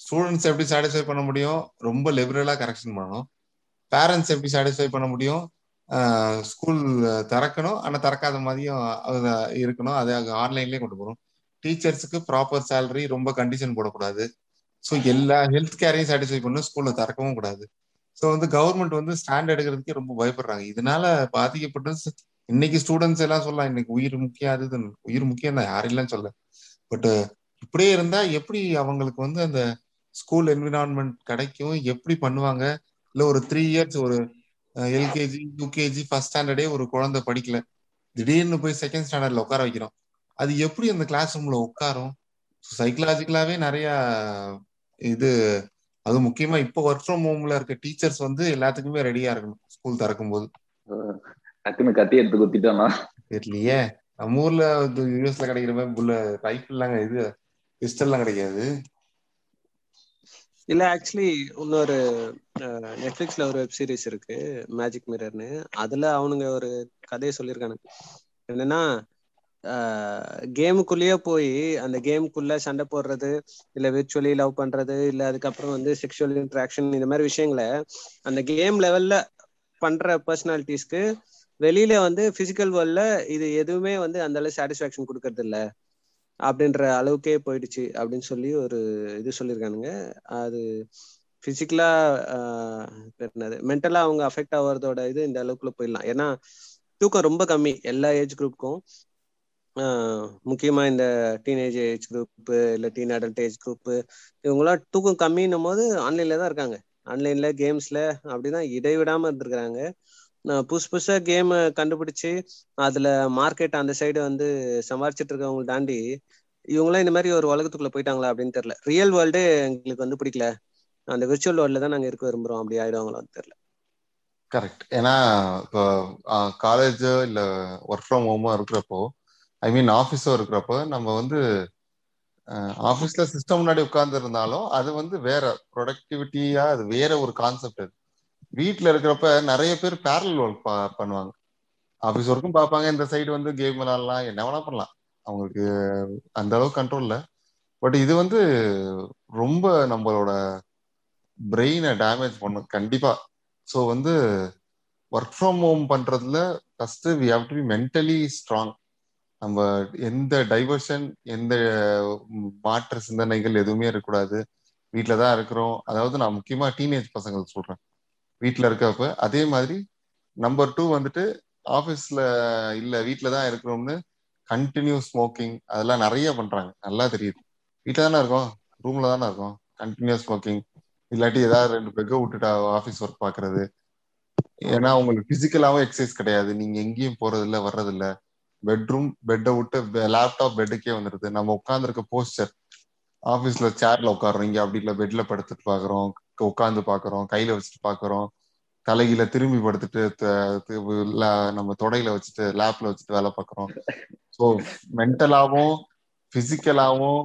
ஸ்டூடெண்ட்ஸ் எப்படி சாட்டிஸ்ஃபை பண்ண முடியும்? ரொம்ப லிபரலாக கரெக்ஷன் பண்ணணும். பேரண்ட்ஸ் எப்படி சாட்டிஸ்ஃபை பண்ண முடியும்? ஸ்கூல் திறக்கணும். ஆனால் திறக்காத மாதிரியும் இருக்கணும். அதை ஆன்லைன்லேயே கொண்டு போகணும். டீச்சர்ஸுக்கு ப்ராப்பர் சேலரி ரொம்ப கண்டிஷன் போடக்கூடாது. ஸோ எல்லா ஹெல்த் கேரையும் சாட்டிஸ்ஃபை பண்ணணும். ஸ்கூலில் திறக்கவும் கூடாது. ஸோ வந்து கவர்மெண்ட் வந்து ஸ்டாண்ட் எடுக்கிறதுக்கே ரொம்ப பயப்படுறாங்க. இதனால பாதிக்கப்பட்ட இன்னைக்கு ஸ்டூடெண்ட்ஸ் எல்லாம் சொல்லலாம். இன்னைக்கு உயிர் முக்கியம் அது உயிர் முக்கியம் தான். யாரெல்லாம் சொல்ல பட் இப்படியே இருந்தா எப்படி அவங்களுக்கு வந்து அந்த ஸ்கூல் என்விரான்மெண்ட் கிடைக்கும்? எப்படி பண்ணுவாங்க? இல்லை ஒரு த்ரீ இயர்ஸ் ஒரு எல்கேஜி யூகேஜி ஃபர்ஸ்ட் ஸ்டாண்டர்டே ஒரு குழந்தை படிக்கல. திடீர்னு போய் செகண்ட் ஸ்டாண்டர்ட்ல உட்கார வைக்கிறோம். அது எப்படி அந்த கிளாஸ் ரூம்ல உட்காரும்? சைக்கலாஜிக்கலாவே நிறைய இது அது முக்கியமா இப்போ ஒர்க் ஃப்ரம் ஹோம்ல இருக்க டீச்சர்ஸ் வந்து எல்லாத்துக்குமே ரெடியா இருக்கணும் ஸ்கூல் திறக்கும் போது
டக்குன்னு கத்தி எடுத்து குத்திட்டானா
தெரியலையே. நம்ம ஊர்ல யூஎஸ்ல கிடைக்கிற மாதிரி புல்ல ரைஃபிள்லாங்க இது பிஸ்டல்லாம் கிடைக்காது.
இல்ல ஆக்சுவலி இன்னொரு நெட்ஃபிளிக்ஸ்ல ஒரு வெப் சீரிஸ் இருக்கு மேஜிக் மிரர்னு அதுல அவனுங்க ஒரு கதையை சொல்லியிருக்கானுங்க என்னன்னா கேமுக்குள்ளேயே போய் அந்த கேமுக்குள்ள சண்டை போடுறது இல்ல விர்ச்சுவலி லவ் பண்றது இல்ல அதுக்கப்புறம் வந்து செக்ஷுவல் இன்ட்ராக்ஷன் இந்த மாதிரி விஷயங்களை அந்த கேம் லெவல்ல பண்ற பர்சனாலிட்டிஸ்க்கு வெளியில வந்து பிசிக்கல் வேர்ல்ட்ல இது எதுவுமே வந்து அந்த அளவு சாட்டிஸ்பாக்சன் கொடுக்கறது இல்லை அப்படின்ற அளவுக்கே போயிடுச்சு அப்படின்னு சொல்லி ஒரு இது சொல்லியிருக்கானுங்க. அது பிசிக்கலா என்னது மென்டலா அவங்க அஃபெக்ட் ஆகிறதோட இது இந்த அளவுக்குள்ள போயிடலாம். ஏன்னா தூக்கம் ரொம்ப கம்மி எல்லா ஏஜ் குரூப்புக்கும் முக்கியமா இந்த டீனேஜ் ஏஜ் குரூப்பு இல்ல டீன் அடல்ட் ஏஜ் குரூப்பு இவங்களாம் தூக்கம் கம்மின்னும் போது ஆன்லைன்ல தான் இருக்காங்க. ஆன்லைன்ல கேம்ஸ்ல அப்படிதான் இடைவிடாம இருந்திருக்கிறாங்க. புதுசு புதுசா கேம் கண்டுபிடிச்சு அதுல மார்க்கெட் அந்த சைடு வந்து சம்பாரிச்சிட்டு இருக்கவங்க தாண்டி இவங்களாம் இந்த மாதிரி ஒரு உலகத்துக்குள்ள போயிட்டாங்களா அப்படின்னு தெரியல. ரியல் வேர்ல்டே எங்களுக்கு வந்து பிடிக்கல. அந்த விர்ச்சுவல் வேர்ல்ட்ல தான் நாங்க இருக்க விரும்புறோம். அப்படி ஆயிடுவாங்களான்னு தெரியல.
கரெக்ட் ஏன்னா இப்போ காலேஜ் இல்ல ஒர்க் ஃப்ரம் ஹோமோ இருக்கிறப்போ ஐ மீன் ஆஃபீஸோ இருக்கிறப்போ நம்ம வந்து ஆஃபீஸ்ல சிஸ்டம் முன்னாடி உட்கார்ந்து இருந்தாலும் அது வந்து வேற ப்ரொடக்டிவிட்டியா அது வேற ஒரு கான்செப்ட் அது. வீட்டில் இருக்கிறப்ப நிறைய பேர் பேரல் ஒர்க் பண்ணுவாங்க. ஆஃபீஸ் ஒர்க்கும் பார்ப்பாங்க இந்த சைடு வந்து கேம் விளாடலாம் என்ன வேணா பண்ணலாம். அவங்களுக்கு அந்த அளவுக்கு கண்ட்ரோல் இல்லை. பட் இது வந்து ரொம்ப நம்மளோட பிரெயினை டேமேஜ் பண்ணும் கண்டிப்பா. ஸோ வந்து ஒர்க் ஃப்ரம் ஹோம் பண்றதுல first we have to be mentally strong நம்ம எந்த டைவர்ஷன் எந்த மாற்று சிந்தனைகள் எதுவுமே இருக்கக்கூடாது. வீட்டில தான் இருக்கிறோம். அதாவது நான் முக்கியமா டீனேஜ் பசங்களுக்கு சொல்றேன். வீட்டில் இருக்கப்ப அதே மாதிரி நம்பர் டூ வந்துட்டு ஆஃபீஸ்ல இல்ல வீட்டில தான் இருக்கிறோம்னு கண்டினியூ ஸ்மோக்கிங் அதெல்லாம் நிறைய பண்றாங்க. நல்லா தெரியுது. வீட்டில் தானே இருக்கோம்? ரூம்ல தானே இருக்கோம்? கண்டினியூ ஸ்மோக்கிங் இல்லாட்டி ஏதாவது ரெண்டு பெக்க விட்டுட்டா ஆஃபீஸ் ஒர்க் பாக்குறது. ஏன்னா உங்களுக்கு பிசிக்கலாவும் எக்ஸசைஸ் கிடையாது. நீங்க எங்கேயும் போறது இல்ல வர்றது இல்ல பெட்ரூம் பெட்டை விட்டு லேப்டாப் பெட்டுக்கே வந்துடுது நம்ம உட்காந்துருக்க போஸ்டர் ஆஃபீஸில் சேர்ல உட்காடுறோம் இங்க அப்படி இல்ல பெட்ல படுத்துட்டு பாக்குறோம். உட்காந்து பாக்குறோம் கையில வச்சுட்டு பாக்குறோம் தலையில திரும்பி படுத்துட்டு நம்ம தொடையில வச்சுட்டு லேப்ல வச்சுட்டு வேலை பார்க்குறோம் ஸோ மென்டலாவும் பிசிக்கலாவும்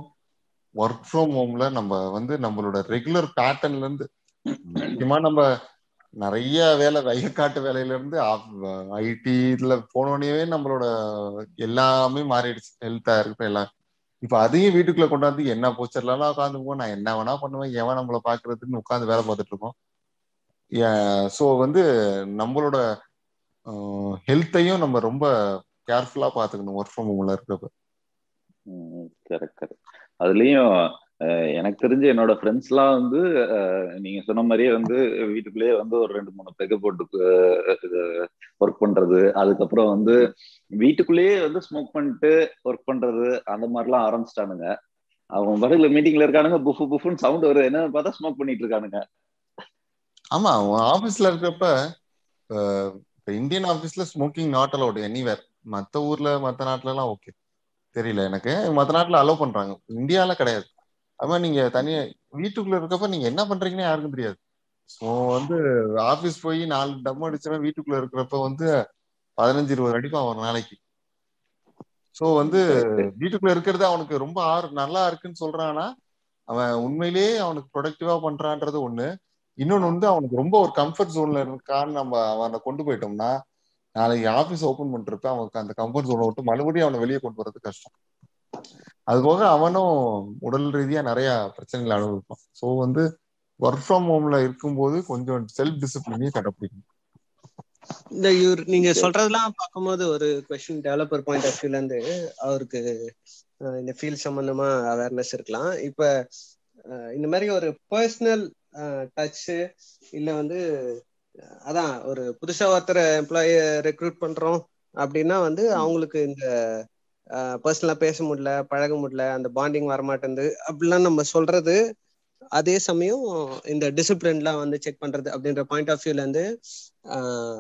ஒர்க் ஃப்ரம் ஹோம்ல நம்ம வந்து நம்மளோட ரெகுலர் பேட்டர்ன்ல இருந்து முக்கியமா நம்ம நிறைய வேலை வயக்காட்டு வேலையில இருந்து ஐடி இதுல போனோடனே நம்மளோட எல்லாமே மாறிடுச்சு ஹெல்த்தா இருக்கட்டும் எல்லாம் இப்ப அதையும் வீட்டுக்குள்ள கொண்டாந்து என்ன போச்சர்லாம் உட்காந்து நான் என்ன வேணா பண்ணுவேன் எவன் நம்மள பாக்குறதுன்னு உட்காந்து வேலை பார்த்துட்டு இருக்கோம். ஸோ வந்து நம்மளோட ஹெல்த்தையும் நம்ம ரொம்ப கேர்ஃபுல்லா பாத்துக்கணும் ஒர்க் ஃப்ரம் ஹோம்ல இருக்கிறப்ப.
கரெக்ட் கரெக்ட் அதுலயும் எனக்கு தெரிஞ்ச என்னோட ஃப்ரெண்ட்ஸ் எல்லாம் வந்து நீங்க சொன்ன மாதிரியே வந்து வீட்டுக்குள்ளேயே வந்து ஒரு ரெண்டு மூணு பெக போட்டு ஒர்க் பண்றது அதுக்கப்புறம் வந்து வீட்டுக்குள்ளேயே வந்து ஸ்மோக் பண்ணிட்டு ஒர்க் பண்றது அந்த மாதிரிலாம் ஆரம்பிச்சிட்டானுங்க. அவங்க பக்கத்துல மீட்டிங்ல இருக்கானுங்க புஃபு புஃபுன்னு சவுண்ட் வருது. என்னன்னு பார்த்தா ஸ்மோக் பண்ணிட்டு இருக்கானுங்க.
ஆமா ஆபீஸ்ல இருக்கிறப்ப இந்தியன் ஆபீஸ்ல ஸ்மோக்கிங் நாட் அலவுட் எனிவேர் மத்த ஊர்ல மத்த நாட்டுல எல்லாம் ஓகே தெரியல எனக்கு. மத்த நாட்டுல அலோவ் பண்றாங்க. இந்தியால கிடையாது. அது நீங்க தனியா வீட்டுக்குள்ள இருக்கப்ப நீங்க என்ன பண்றீங்கன்னு யாருக்கும் தெரியாது. ஸோ வந்து ஆபீஸ் போய் நாலு டம் அடிச்சவன் வீட்டுக்குள்ள இருக்கிறப்ப வந்து பதினஞ்சு இருபது அடிப்பான் ஒரு நாளைக்கு. ஸோ வந்து வீட்டுக்குள்ள இருக்கிறது அவனுக்கு ரொம்ப ஆறு நல்லா இருக்குன்னு சொல்றான்னா அவன் உண்மையிலேயே அவனுக்கு ப்ரொடக்டிவா பண்றான்றது ஒண்ணு. இன்னொன்னு வந்து அவனுக்கு ரொம்ப ஒரு கம்ஃபர்ட் ஜோன்ல இருக்கான்னு நம்ம அவனை கொண்டு போயிட்டோம்னா நாளைக்கு ஆபீஸ் ஓபன் பண்றப்ப அவனுக்கு அந்த கம்ஃபர்ட் ஜோனை விட்டு மறுபடியும் அவனை வெளியே கொண்டு வரது கஷ்டம். அது போக அவனும் உடல் ரீதியா நிறைய பிரச்சனைகளை அனுபவிப்பான். ஸோ வந்து ஒர்க் ஃப்ரம் ஹோம்ல இருக்கும்போது கொஞ்சம் செல்ஃப் டிசிப்ளினையும் கடைப்பிடிக்கணும்.
இந்த இவர் நீங்க சொல்றதெல்லாம் பார்க்கும்போது ஒரு கொஸ்டின் டெவலப்பர் பாயிண்ட் ஆஃப் வியூல இருந்து அவருக்கு இந்த ஃபீல்ட் சம்பந்தமா அவேர்னஸ் இருக்கலாம். இப்ப இந்த மாதிரி ஒரு பர்சனல் டச் இல்ல வந்து அதான் ஒரு புதுசா ஒருத்தர் எம்ப்ளாய ரெக்ரூட் பண்றோம் அப்படின்னா வந்து அவங்களுக்கு இந்த பர்சனலா பேச முடியல பழக முடியல அந்த பாண்டிங் வரமாட்டேங்குது. அப்படிலாம் நம்ம சொல்றது அதே சமயம் இந்த டிசிப்ளின்லாம் வந்து செக் பண்றது அப்படின்ற பாயிண்ட் ஆஃப் வியூல இருந்து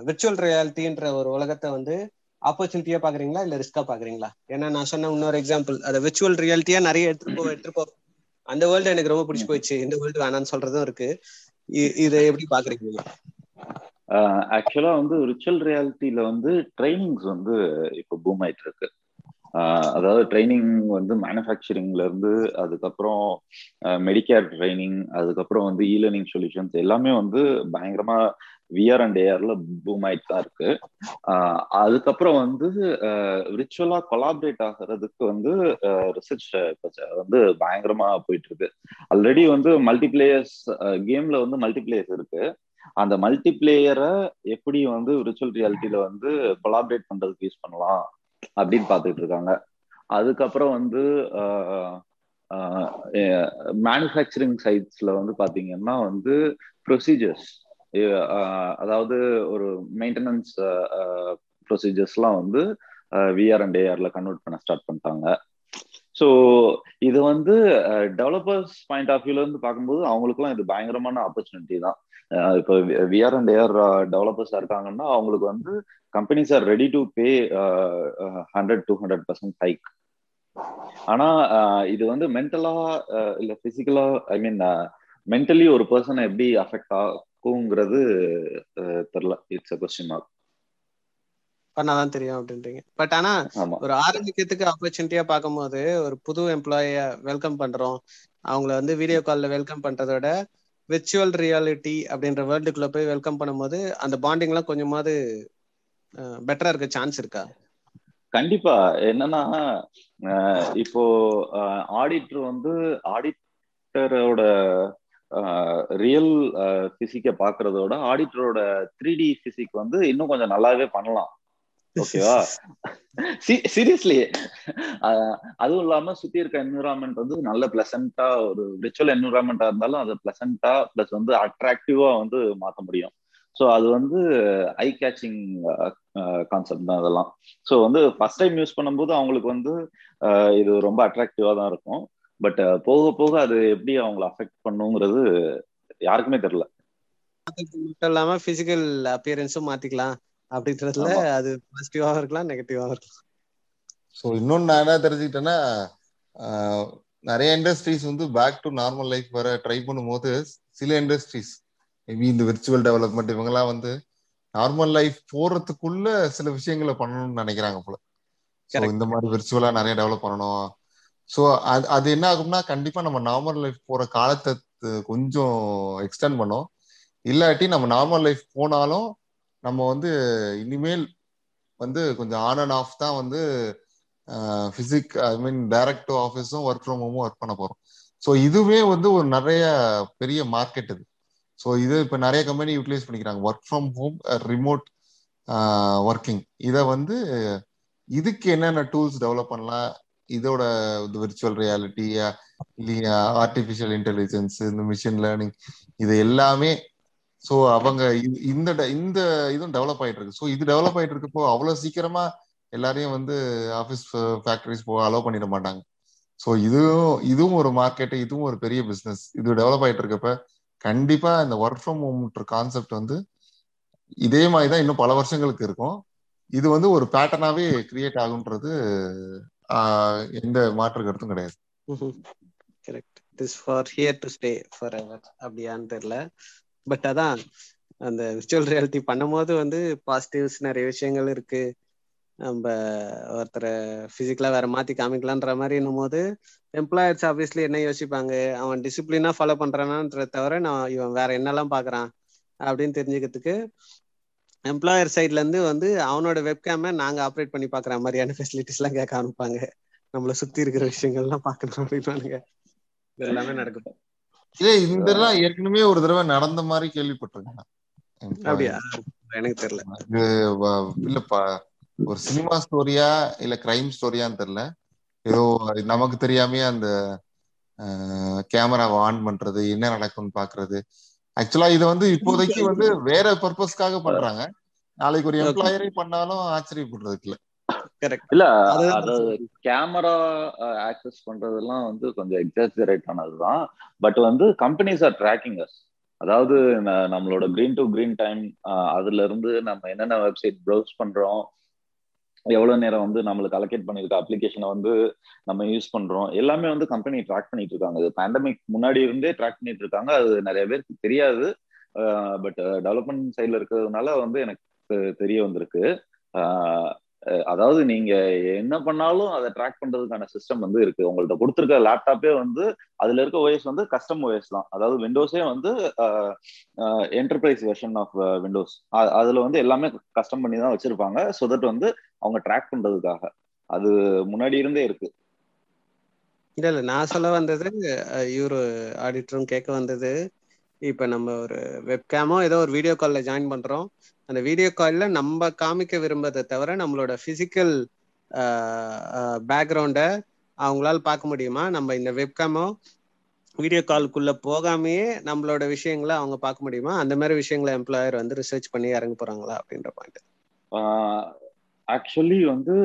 விர்ச்சுவல் ரியாலிட்டின்ற ஒரு உலகத்தை வந்து ஆப்பர்ச்சுனிட்டியா பாக்குறீங்களா இல்ல ரிஸ்கா பாக்குறீங்களா ஏன்னா நான் சொன்ன இன்னொரு எக்ஸாம்பிள் அதை விர்ச்சுவல் ரியாலிட்டியா நிறைய எடுத்துட்டு போ எடுத்துட்டு போ. அந்த வேர்ல்டு எனக்கு ரொம்ப பிடிச்சி போயிடுச்சு. இந்த வேர்ல்டு வேணாம்னு சொல்றதும் இருக்கு. இதை எப்படி பாக்குறீங்க
ஆக்சுவலா வந்து விர்ச்சுவல் ரியாலிட்டியில வந்து ட்ரைனிங்ஸ் வந்து இப்போ பூம் ஆயிட்டு இருக்கு. அதாவது ட்ரைனிங் வந்து மேனுஃபேக்சரிங்ல இருந்து அதுக்கப்புறம் மெடிக்கேர் ட்ரைனிங் அதுக்கப்புறம் வந்து இ லேர்னிங் சொல்யூஷன்ஸ் எல்லாமே வந்து பயங்கரமா விஆர் அண்ட் ஏஆர்ல பூம் ஆயிட்டு தான் இருக்கு. அதுக்கப்புறம் வந்து ரிச்சுவலா கொலாபரேட் ஆகிறதுக்கு வந்து ரிசர்ச் வந்து பயங்கரமா போயிட்டு இருக்கு ஆல்ரெடி வந்து மல்டிபிளேயர்ஸ் கேம்ல வந்து மல்டிபிளேயர்ஸ் இருக்கு. அந்த மல்டிபிளேயரை எப்படி வந்து விர்ச்சுவல் ரியாலிட்டியில வந்து கொலாபரேட் பண்றதுக்கு யூஸ் பண்ணலாம்? அப்படின்னு பார்த்துட்டு இருக்காங்க. அதுக்கப்புறம் வந்து மேனுஃபேக்சரிங் சைட்ஸ்ல வந்து பாத்தீங்கன்னா வந்து ப்ரொசீஜர்ஸ் அதாவது ஒரு மெயின்டெனன்ஸ் ப்ரொசீஜர்ஸ்லாம் வந்து விஆர் அண்ட் ஏஆர்ல கன்வெர்ட் பண்ண ஸ்டார்ட் பண்ணிட்டாங்க. ஸோ இது வந்து டெவலப்பர்ஸ் பாயிண்ட் ஆஃப் வியூல இருந்து பார்க்கும்போது அவங்களுக்குலாம் இது பயங்கரமான ஆப்பர்ச்சுனிட்டி தான். இப்போ விஆர் அண்ட் ஏஆர் டெவலப்பர்ஸா இருக்காங்கன்னா அவங்களுக்கு வந்து companies are ready to pay hundred to hundred percent hike ஆனா இது வந்து மென்டலா இல்ல பிசிக்கலா ஐ மீன் மென்டலி ஒரு பர்சனை எப்படி அஃபெக்ட் ஆகுங்கிறது தெரியல இட்ஸ் அ கொஸ்டின் மார்க்
பண்ணாதான் தெரியும் அப்படின்றீங்க. பட் ஆனா ஒரு ஆரம்பிக்கிறதுக்கு ஆப்பர்ச்சுனிட்டியா பார்க்கும்போது ஒரு புது எம்ப்ளாய வெல்கம் பண்றோம். அவங்கள வந்து வீடியோ கால்ல வெல்கம் பண்றதோட விர்ச்சுவல் ரியாலிட்டி அப்படின்ற வேர்ல்டுக்குள்ள போய் வெல்கம் பண்ணும்போது அந்த பாண்டிங் எல்லாம் கொஞ்சமாவது பெட்டரா இருக்க சான்ஸ் இருக்கா?
கண்டிப்பா. என்னன்னா இப்போ ஆடிட்டர் வந்து ஆடிட்டரோட ரியல் பிசிக்க பாக்குறதோட ஆடிட்டரோட த்ரீ டி பிசிக் வந்து இன்னும் கொஞ்சம் நல்லாவே பண்ணலாம். ஓகேவா? சீரியஸ்லி அதுவும் இல்லாம சுத்தி இருக்க என்விரான்மெண்ட் வந்து நல்ல பிளசண்டா ஒரு விர்ச்சுவல் என்விரான்மெண்டா இருந்தாலும் அது பிளசண்டா பிளஸ் வந்து அட்ராக்டிவா வந்து மாத்த முடியும். ஸோ அது வந்து ஐ கேச்சிங் கான்செப்ட் தான் அதெல்லாம் ஸோ வந்து ஃபர்ஸ்ட் டைம் யூஸ் பண்ணும்போது அவங்களுக்கு வந்து இது ரொம்ப அட்ராக்டிவா தான் இருக்கும். பட் போக போக அது எப்படி அவங்கள அஃபெக்ட் பண்ணுங்கிறது யாருக்குமே தெரியல.
மட்டும் இல்லாம பிசிக்கல் அப்பியரன்ஸும் மாத்திக்கலாம். அப்படின்றதுல அது பாசிட்டிவாவும் இருக்கலாம் நெகட்டிவாவும் இருக்கலாம்.
ஸோ இன்னொன்னு நான் என்ன தெரிஞ்சுக்கிட்டேன்னா நிறைய இண்டஸ்ட்ரீஸ் வந்து பேக் டு நார்மல் லைஃப் வர ட்ரை பண்ணும்போது சில இண்டஸ்ட்ரீஸ் மேபி இந்த விர்ச்சுவல் டெவலப்மெண்ட் இவங்கெல்லாம் வந்து நார்மல் லைஃப் போறதுக்குள்ள சில விஷயங்களை பண்ணணும்னு நினைக்கிறாங்க போல. இந்த மாதிரி விர்ச்சுவலா நிறைய டெவலப் பண்ணணும். ஸோ அது அது என்ன ஆகும்னா கண்டிப்பா நம்ம நார்மல் லைஃப் போற காலத்தை கொஞ்சம் எக்ஸ்டெண்ட் பண்ணோம். இல்லாட்டி நம்ம நார்மல் லைஃப் போனாலும் நம்ம வந்து இனிமேல் வந்து கொஞ்சம் ஆன் அண்ட் ஆஃப் தான் வந்து பிசிக் ஐ மீன் டைரக்ட் டு ஆஃபீஸும் ஒர்க் ஃப்ரம் ஹோமும் ஒர்க் பண்ண போறோம். ஸோ இதுவே வந்து ஒரு நிறைய பெரிய மார்க்கெட் இது. ஸோ இது இப்போ நிறைய கம்பெனி யூட்டிலைஸ் பண்ணிக்கிறாங்க. Work from home remote working இதை வந்து இதுக்கு என்னென்ன டூல்ஸ் டெவலப் பண்ணலாம்? இதோட விர்ச்சுவல் ரியாலிட்டி இல்லையா? ஆர்டிஃபிஷியல் இன்டெலிஜென்ஸ் இந்த மிஷின் லேர்னிங் இது எல்லாமே ஸோ அவங்க இந்த இந்த இதுவும் டெவலப் ஆயிட்டு இருக்கு ஸோ இது டெவலப் ஆயிட்டு இருக்கப்போ அவ்வளவு சீக்கிரமா எல்லாரையும் வந்து ஆஃபீஸ் ஃபேக்டரிஸ் போக அலோவ் பண்ணிட மாட்டாங்க. ஸோ இதுவும் இதுவும் ஒரு மார்க்கெட்டு இதுவும் ஒரு பெரிய பிசினஸ் இது டெவலப் ஆயிட்டு இருக்கப்ப கண்டிப்பா இந்த ஒர்க் ஃப்ரம் ஹோம்ன்ற கான்செப்ட் வந்து இதே மாதிரி தான் இன்னும் பல வருஷங்களுக்கு இருக்கும். இது வந்து ஒரு பேட்டர்னாவே கிரியேட் ஆகுன்றது எந்த மாற்று கருத்தும் கிடையாது.
Correct this for here to stay forever அப்படியான்னு தெரியல. பட் அதான் அந்த விர்ச்சுவல் ரியாலிட்டி பண்ணும்போது வந்து பாசிட்டிவ்ஸ் நிறைய விஷயங்கள் இருக்கு. நம்ம ஒருத்தரை பிசிக்கலா வேற மாத்தி காமிக்கலான்ற மாதிரி என்னும் போது எம்ப்ளாயர்ஸ் ஆப்வியஸ்லி என்ன யோசிப்பாங்க? அவன் டிசிப்ளினா ஃபாலோ பண்றானான்ற தவிர நான் இவன் வேற என்னெல்லாம் பாக்குறான் அப்படின்னு தெரிஞ்சுக்கிறதுக்கு எம்ப்ளாயர் சைட்ல இருந்து வந்து அவனோட வெப்கேம நாங்க ஆப்ரேட் பண்ணி பாக்குற மாதிரியான ஃபெசிலிட்டிஸ் எல்லாம் கேட்க ஆரம்பிப்பாங்க. நம்மள சுத்தி இருக்கிற விஷயங்கள்லாம் பாக்கணும் அப்படின்னானுங்க எல்லாமே நடக்கும்.
இல்ல இந்த ஏற்கனவே ஒரு தடவை நடந்த மாதிரி கேள்விப்பட்டிருக்கேன்.
அப்படியா? எனக்கு தெரியல.
இது இல்லப்பா ஒரு சினிமா ஸ்டோரியா இல்ல கிரைம் ஸ்டோரியான்னு தெரியல. ஏதோ நமக்கு தெரியாமயே அந்த கேமராவை ஆன் பண்றது என்ன நடக்கும்னு பாக்குறது. ஆக்சுவலா இது வந்து இப்போதைக்கு வந்து வேற பர்பஸ்க்காக பண்றாங்க. நாளைக்கு ஒரு எம்ப்ளாயரே பண்ணாலும் ஆச்சரியப்படுறதுக்கு இல்ல.
இல்ல அதாவது கேமரா ஆக்சஸ் பண்றதெல்லாம் வந்து கொஞ்சம் எக்ஸாஜரேட் ஆனதுதான். பட் வந்து கம்பெனிஸ் ஆர் ட்ராக்கிங் அஸ் அதாவது நம்மளோட கிரீன் டு கிரீன் டைம் அதுல இருந்து நம்ம என்னென்ன வெப்சைட் ப்ரௌஸ் பண்றோம் எவ்வளவு நேரம் வந்து நம்மளுக்கு அலோகேட் பண்ணிருக்க அப்ளிகேஷனை வந்து நம்ம யூஸ் பண்றோம் எல்லாமே வந்து கம்பெனி ட்ராக் பண்ணிட்டு இருக்காங்க. இது பேண்டமிக் முன்னாடி இருந்தே ட்ராக் பண்ணிட்டு இருக்காங்க. அது நிறைய பேருக்கு தெரியாது. பட் டெவலப்மெண்ட் சைட்ல இருக்கிறதுனால வந்து எனக்கு தெரிய வந்திருக்கு. அதாவது நீங்க என்ன பண்ணாலும் அதை ட்ராக் பண்றதுக்கான சிஸ்டம் வந்து இருக்கு. உங்கள்ட்ட கொடுத்துருக்க லேப்டாப்பே வந்து அதுல இருக்க ஓஎஸ் வந்து கஸ்டம் ஓஎஸ் தான். அதாவது விண்டோஸே வந்து என்டர்பிரைஸ் வெர்ஷன் ஆஃப் விண்டோஸ் அதுல வந்து எல்லாமே கஸ்டம் பண்ணி தான் வச்சிருப்பாங்க. ஸோ தட் வந்து அவங்க ட்ராக் பண்றதுக்காக. அது முன்னாடி இருந்தே இருக்கு.
இல்ல இல்ல. நான் சொல்ல வந்தது இவரு ஆடிட்டரும் கேட்க வந்தது இப்ப நம்ம ஒரு வெப்கேமோ ஏதோ ஒரு வீடியோ கால்ல ஜாயின் பண்றோம். அந்த வீடியோ கால்ல நம்ம காமிக்க விரும்பதை தவிர நம்மளோட பிசிக்கல் பேக்ரவுண்டை அவங்களால பார்க்க முடியுமா? நம்ம இந்த வெப்கேமோ வீடியோ காலுக்குள்ள போகாமையே நம்மளோட விஷயங்களை அவங்க பார்க்க முடியுமா? அந்த மாதிரி விஷயங்களை எம்ப்ளாயர் வந்து ரிசர்ச் பண்ணி இறங்க போறாங்களா? அப்படின்ற பாயிண்ட்
ஆக்சுவலி வந்து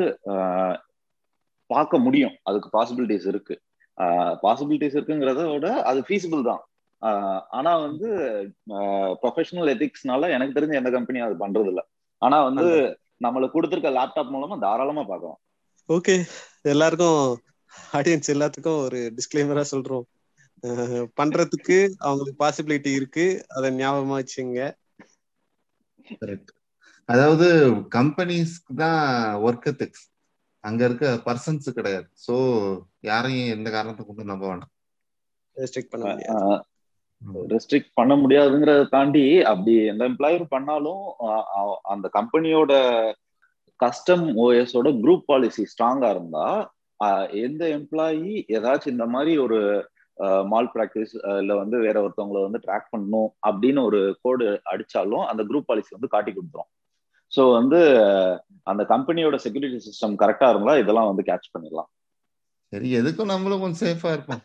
பார்க்க முடியும். அதுக்கு பாசிபிலிட்டிஸ் இருக்கு. பாசிபிலிட்டிஸ் இருக்குங்கிறத விட அது ஃபீஸிபிள் தான். ஆனா வந்து ப்ரொஃபஷனல் எத்திக்ஸ்னால எனக்கு தெரிஞ்ச எந்த கம்பெனியும் அது பண்றது இல்ல ஆனா வந்து நம்மளுக்கு கொடுத்துருக்க லேப்டாப் மூலமா தாராளமா பார்க்கலாம்.
ஓகே. எல்லாருக்கும் ஆடியன்ஸ் எல்லாத்துக்கும் ஒரு டிஸ்கிளைமரா சொல்றோம். பண்றதுக்கு அவங்களுக்கு பாசிபிலிட்டி இருக்கு. அதை ஞாபகமா வச்சுங்க.
அதாவது கம்பெனிஸ்க்கு தான் ஒர்க் எத்திக்ஸ் அங்க இருக்க பர்சன்ஸ் கிடையாது. சோ யாரையும் எந்த காரணத்தை கொண்டு நம்ப வேண்டாம்
ரெஸ்ட்ரிக்ட் பண்ண
முடியாதுங்கிறத தாண்டி அப்படி எந்த எம்ப்ளாயர் பண்ணாலும் அந்த கம்பெனியோட கஸ்டம் ஓஎஸோட குரூப் பாலிசி ஸ்ட்ராங்கா இருந்தா எந்த எம்ப்ளாயி ஏதாச்சும் இந்த மாதிரி ஒரு மால் ப்ராக்டிஸ் இல்லை வந்து வேற ஒருத்தவங்களை வந்து ட்ராக் பண்ணணும் அப்படின்னு ஒரு கோடு அடிச்சாலும் அந்த குரூப் பாலிசி வந்து காட்டி கொடுத்துரும். ஸோ வந்து அந்த கம்பெனியோட செக்யூரிட்டி சிஸ்டம் கரெக்டா இருந்தா இதெல்லாம் வந்து கேட்ச் பண்ணிடலாம்.
சரி எதுக்கும் நம்மளும் கொஞ்சம் சேஃபா இருப்போம்.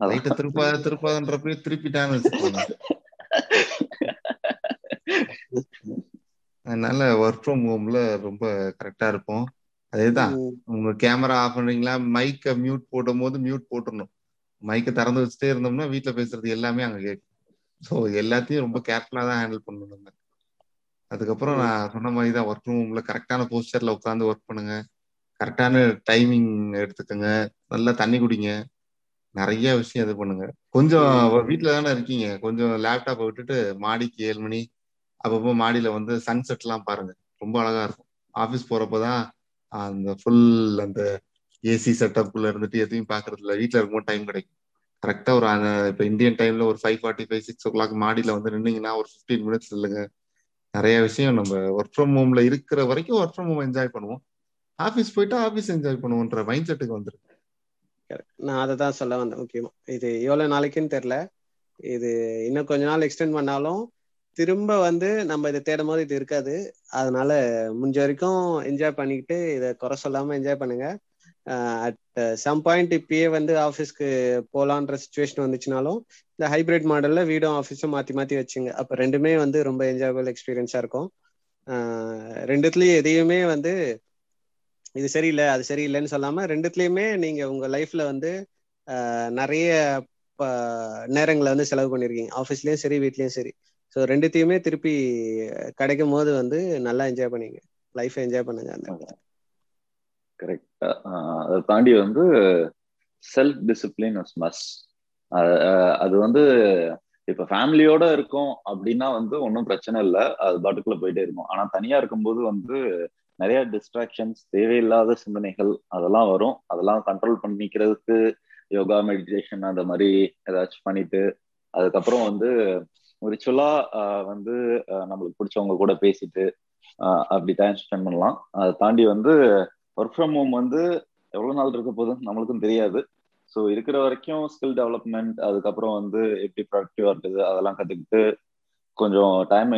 லைட்டை திருப்பாத திருப்பாதன்றப்பே திருப்பிட்டான்னு வச்சுக்கோங்க. அதனால ஒர்க் ஃப்ரம் ஹோம்ல ரொம்ப கரெக்டா இருப்போம். அதேதான். உங்க கேமரா ஆஃப் பண்றீங்களா? மைக்க மியூட் போடும் போது மியூட் போட்டுடணும் மைக்க திறந்து வச்சுட்டே இருந்தோம்னா வீட்டுல பேசுறது எல்லாமே அங்க கேட்கும். ஸோ எல்லாத்தையும் ரொம்ப கேர்ஃபுல்லா தான் ஹேண்டில் பண்ணணும் நம்ம. அதுக்கப்புறம் நான் சொன்ன மாதிரி தான் ஒர்க் ஃப்ரம் ஹோம்ல கரெக்டான போஸ்டர்ல உட்காந்து ஒர்க் பண்ணுங்க. கரெக்டான டைமிங் எடுத்துக்கோங்க. நல்லா தண்ணி குடிங்க. நிறைய விஷயம் இது பண்ணுங்க. கொஞ்சம் வீட்டுல தானே இருக்கீங்க. கொஞ்சம் லேப்டாப்பை விட்டுட்டு மாடிக்கு ஏழு மணி அப்பப்போ மாடியில வந்து சன்செட் எல்லாம் பாருங்க. ரொம்ப அழகா இருக்கும். ஆபீஸ் போறப்பதான் அந்த ஃபுல் அந்த ஏசி செட்டப்குள்ள இருந்துட்டு எதையும் பாக்குறது இல்ல. வீட்டுல இருக்கும்போது டைம் கிடைக்கும். கரெக்டா ஒரு இப்ப இந்தியன் டைம்ல ஒரு five forty five six o'clock மாடியில வந்து நின்னீங்கன்னா ஒரு ஃபிஃப்டீன் மினிட்ஸ் இல்லைங்க. நிறைய விஷயம் நம்ம ஒர்க் ஃப்ரம் ஹோம்ல இருக்கிற வரைக்கும் ஒர்க் ஃப்ரம் ஹோம் என்ஜாய் பண்ணுவோம். ஆபீஸ் போயிட்டா ஆபீஸ் என்ஜாய் பண்ணுவோன்ற மைண்ட் செட்டுக்கு வந்துருக்கு
நான் அதை தான் சொல்ல வந்தேன் முக்கியமா. இது எவ்வளவு நாளைக்குன்னு தெரியல. இது இன்னும் கொஞ்ச நாள் எக்ஸ்டெண்ட் பண்ணாலும் திரும்ப வந்து நம்ம இதை தேடும் போது இது இருக்காது. அதனால முடிஞ்ச வரைக்கும் என்ஜாய் பண்ணிக்கிட்டு இதை குறை சொல்லாம என்ஜாய் பண்ணுங்க. அட் சம் பாயிண்ட் இப்பயே வந்து ஆஃபீஸ்க்கு போலான்ற சுச்சுவேஷன் வந்துச்சுனாலும் இந்த ஹைபிரிட் மாடல்ல வீடும் ஆஃபீஸும் மாத்தி மாத்தி வச்சுங்க. அப்ப ரெண்டுமே வந்து ரொம்ப என்ஜாயபிள் எக்ஸ்பீரியன்ஸா இருக்கும். ரெண்டுத்துலயும் எதையுமே வந்து இது சரியில்லை அது சரியில்லைன்னு சொல்லாம ரெண்டுத்துலயுமே நீங்க உங்க லைஃப்ல வந்து நிறைய நேரங்களை வந்து செலவு பண்ணிருக்கீங்க. ஆஃபீஸ்லயும் சரி வீட்லயும் சரி. ஸோ ரெண்டுத்தையுமே திருப்பி கிடைக்கும் போது வந்து நல்லா என்ஜாய் பண்ணீங்க லைஃப் என்ஜாய் பண்ணுங்க அந்த
கரெக்ட் அதை தாண்டி வந்து செல்ஃப் டிசிப்ளின் இஸ் மஸ் அது வந்து இப்ப ஃபேமிலியோட இருக்கும் அப்படின்னா வந்து ஒன்றும் பிரச்சனை இல்லை. அது பாட்டுக்குள்ள போயிட்டே இருக்கும். ஆனா தனியா இருக்கும்போது வந்து நிறைய டிஸ்ட்ராக்ஷன்ஸ் தேவையில்லாத சிந்தனைகள் அதெல்லாம் வரும். அதெல்லாம் கண்ட்ரோல் பண்ணிக்கிறதுக்கு யோகா மெடிடேஷன் அந்த மாதிரி ஏதாச்சும் பண்ணிட்டு அதுக்கப்புறம் வந்து ரிச்சுவலா வந்து நம்மளுக்கு பிடிச்சவங்க கூட பேசிட்டு அப்படி டைம் ஸ்பெண்ட் பண்ணலாம். அதை தாண்டி வந்து ஒர்க் ஃப்ரம் ஹோம் வந்து எவ்வளவு நாள் இருக்க போதும் நம்மளுக்கும் தெரியாது. ஸோ இருக்கிற வரைக்கும் ஸ்கில் டெவலப்மெண்ட் அதுக்கப்புறம் வந்து எப்படி ப்ரொடக்டிவாக இருக்குது அதெல்லாம் கத்துக்கிட்டு கொஞ்சம் டைம்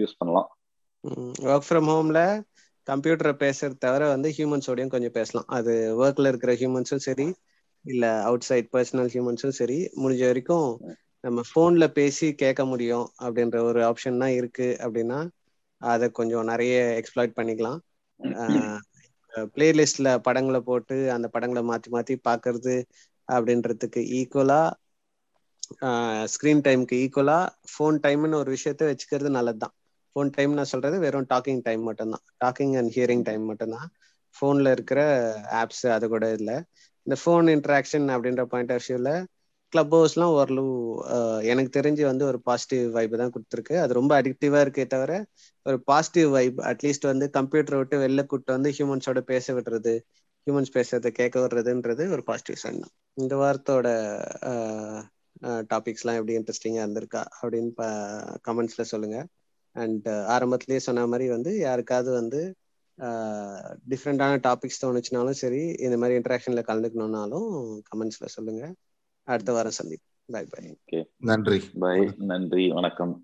யூஸ் பண்ணலாம்.
ஒர்க் ஃப்ரம் ஹோம்ல கம்ப்யூட்டரை பேசுறது தவிர வந்து ஹியூமன்ஸோடையும் கொஞ்சம் பேசலாம். அது ஒர்க்ல இருக்கிற ஹியூமன்ஸும் சரி இல்ல அவுட் சைட் பர்சனல் ஹியூமன்ஸும் சரி முடிஞ்ச வரைக்கும் நம்ம போன்ல பேசி கேட்க முடியும் அப்படின்ற ஒரு ஆப்ஷன் தான் இருக்கு அப்படின்னா அதை கொஞ்சம் நிறைய எக்ஸ்ப்ளாய்ட் பண்ணிக்கலாம். பிளேலிஸ்ட்ல படங்களை போட்டு அந்த படங்களை மாத்தி மாத்தி பாக்குறது அப்படின்றதுக்கு ஈக்குவலா ஸ்கிரீன் டைமுக்கு ஈக்குவலா ஃபோன் டைம்னு ஒரு விஷயத்த வச்சுக்கிறது நல்லதுதான். ஃபோன் டைம் நான் சொல்றது வெறும் டாக்கிங் டைம் மட்டும்தான். டாக்கிங் அண்ட் ஹியரிங் டைம் மட்டும்தான். ஃபோன்ல இருக்கிற ஆப்ஸ் அது கூட இல்லை. இந்த ஃபோன் இன்ட்ராக்ஷன் அப்படின்ற பாயிண்ட் ஆஃப் வியூல கிளப் ஹவுஸ்லாம் ஓரளவு எனக்கு தெரிஞ்சு வந்து ஒரு பாசிட்டிவ் வைப் தான் கொடுத்துருக்கு. அது ரொம்ப அடிக்டிவா இருக்கே தவிர ஒரு பாசிட்டிவ் வைப் அட்லீஸ்ட் வந்து கம்ப்யூட்டரை விட்டு வெளில கூப்பிட்டு வந்து ஹியூமன்ஸோட பேச விடுறது ஹியூமன்ஸ் பேசுறதை கேட்க விடுறதுன்றது ஒரு பாசிட்டிவ் சைன் தான். இந்த வாரத்தோட டாபிக்ஸ்லாம் எப்படி இன்ட்ரெஸ்டிங்காக இருந்திருக்கா அப்படின்னு கமெண்ட்ஸ்ல சொல்லுங்க. அண்ட் ஆரம்பத்திலேயே சொன்ன மாதிரி வந்து யாருக்காவது வந்து டிஃப்ரெண்டான டாபிக்ஸ் தோணுச்சுனாலும் சரி இந்த மாதிரி இன்ட்ராக்ஷன்ல கலந்துக்கணும்னாலும் கமெண்ட்ஸ்ல சொல்லுங்க. அடுத்த வாரம் சந்திப்போம். பாய் பாய்
ஓகே
நன்றி.
பை நன்றி. வணக்கம்.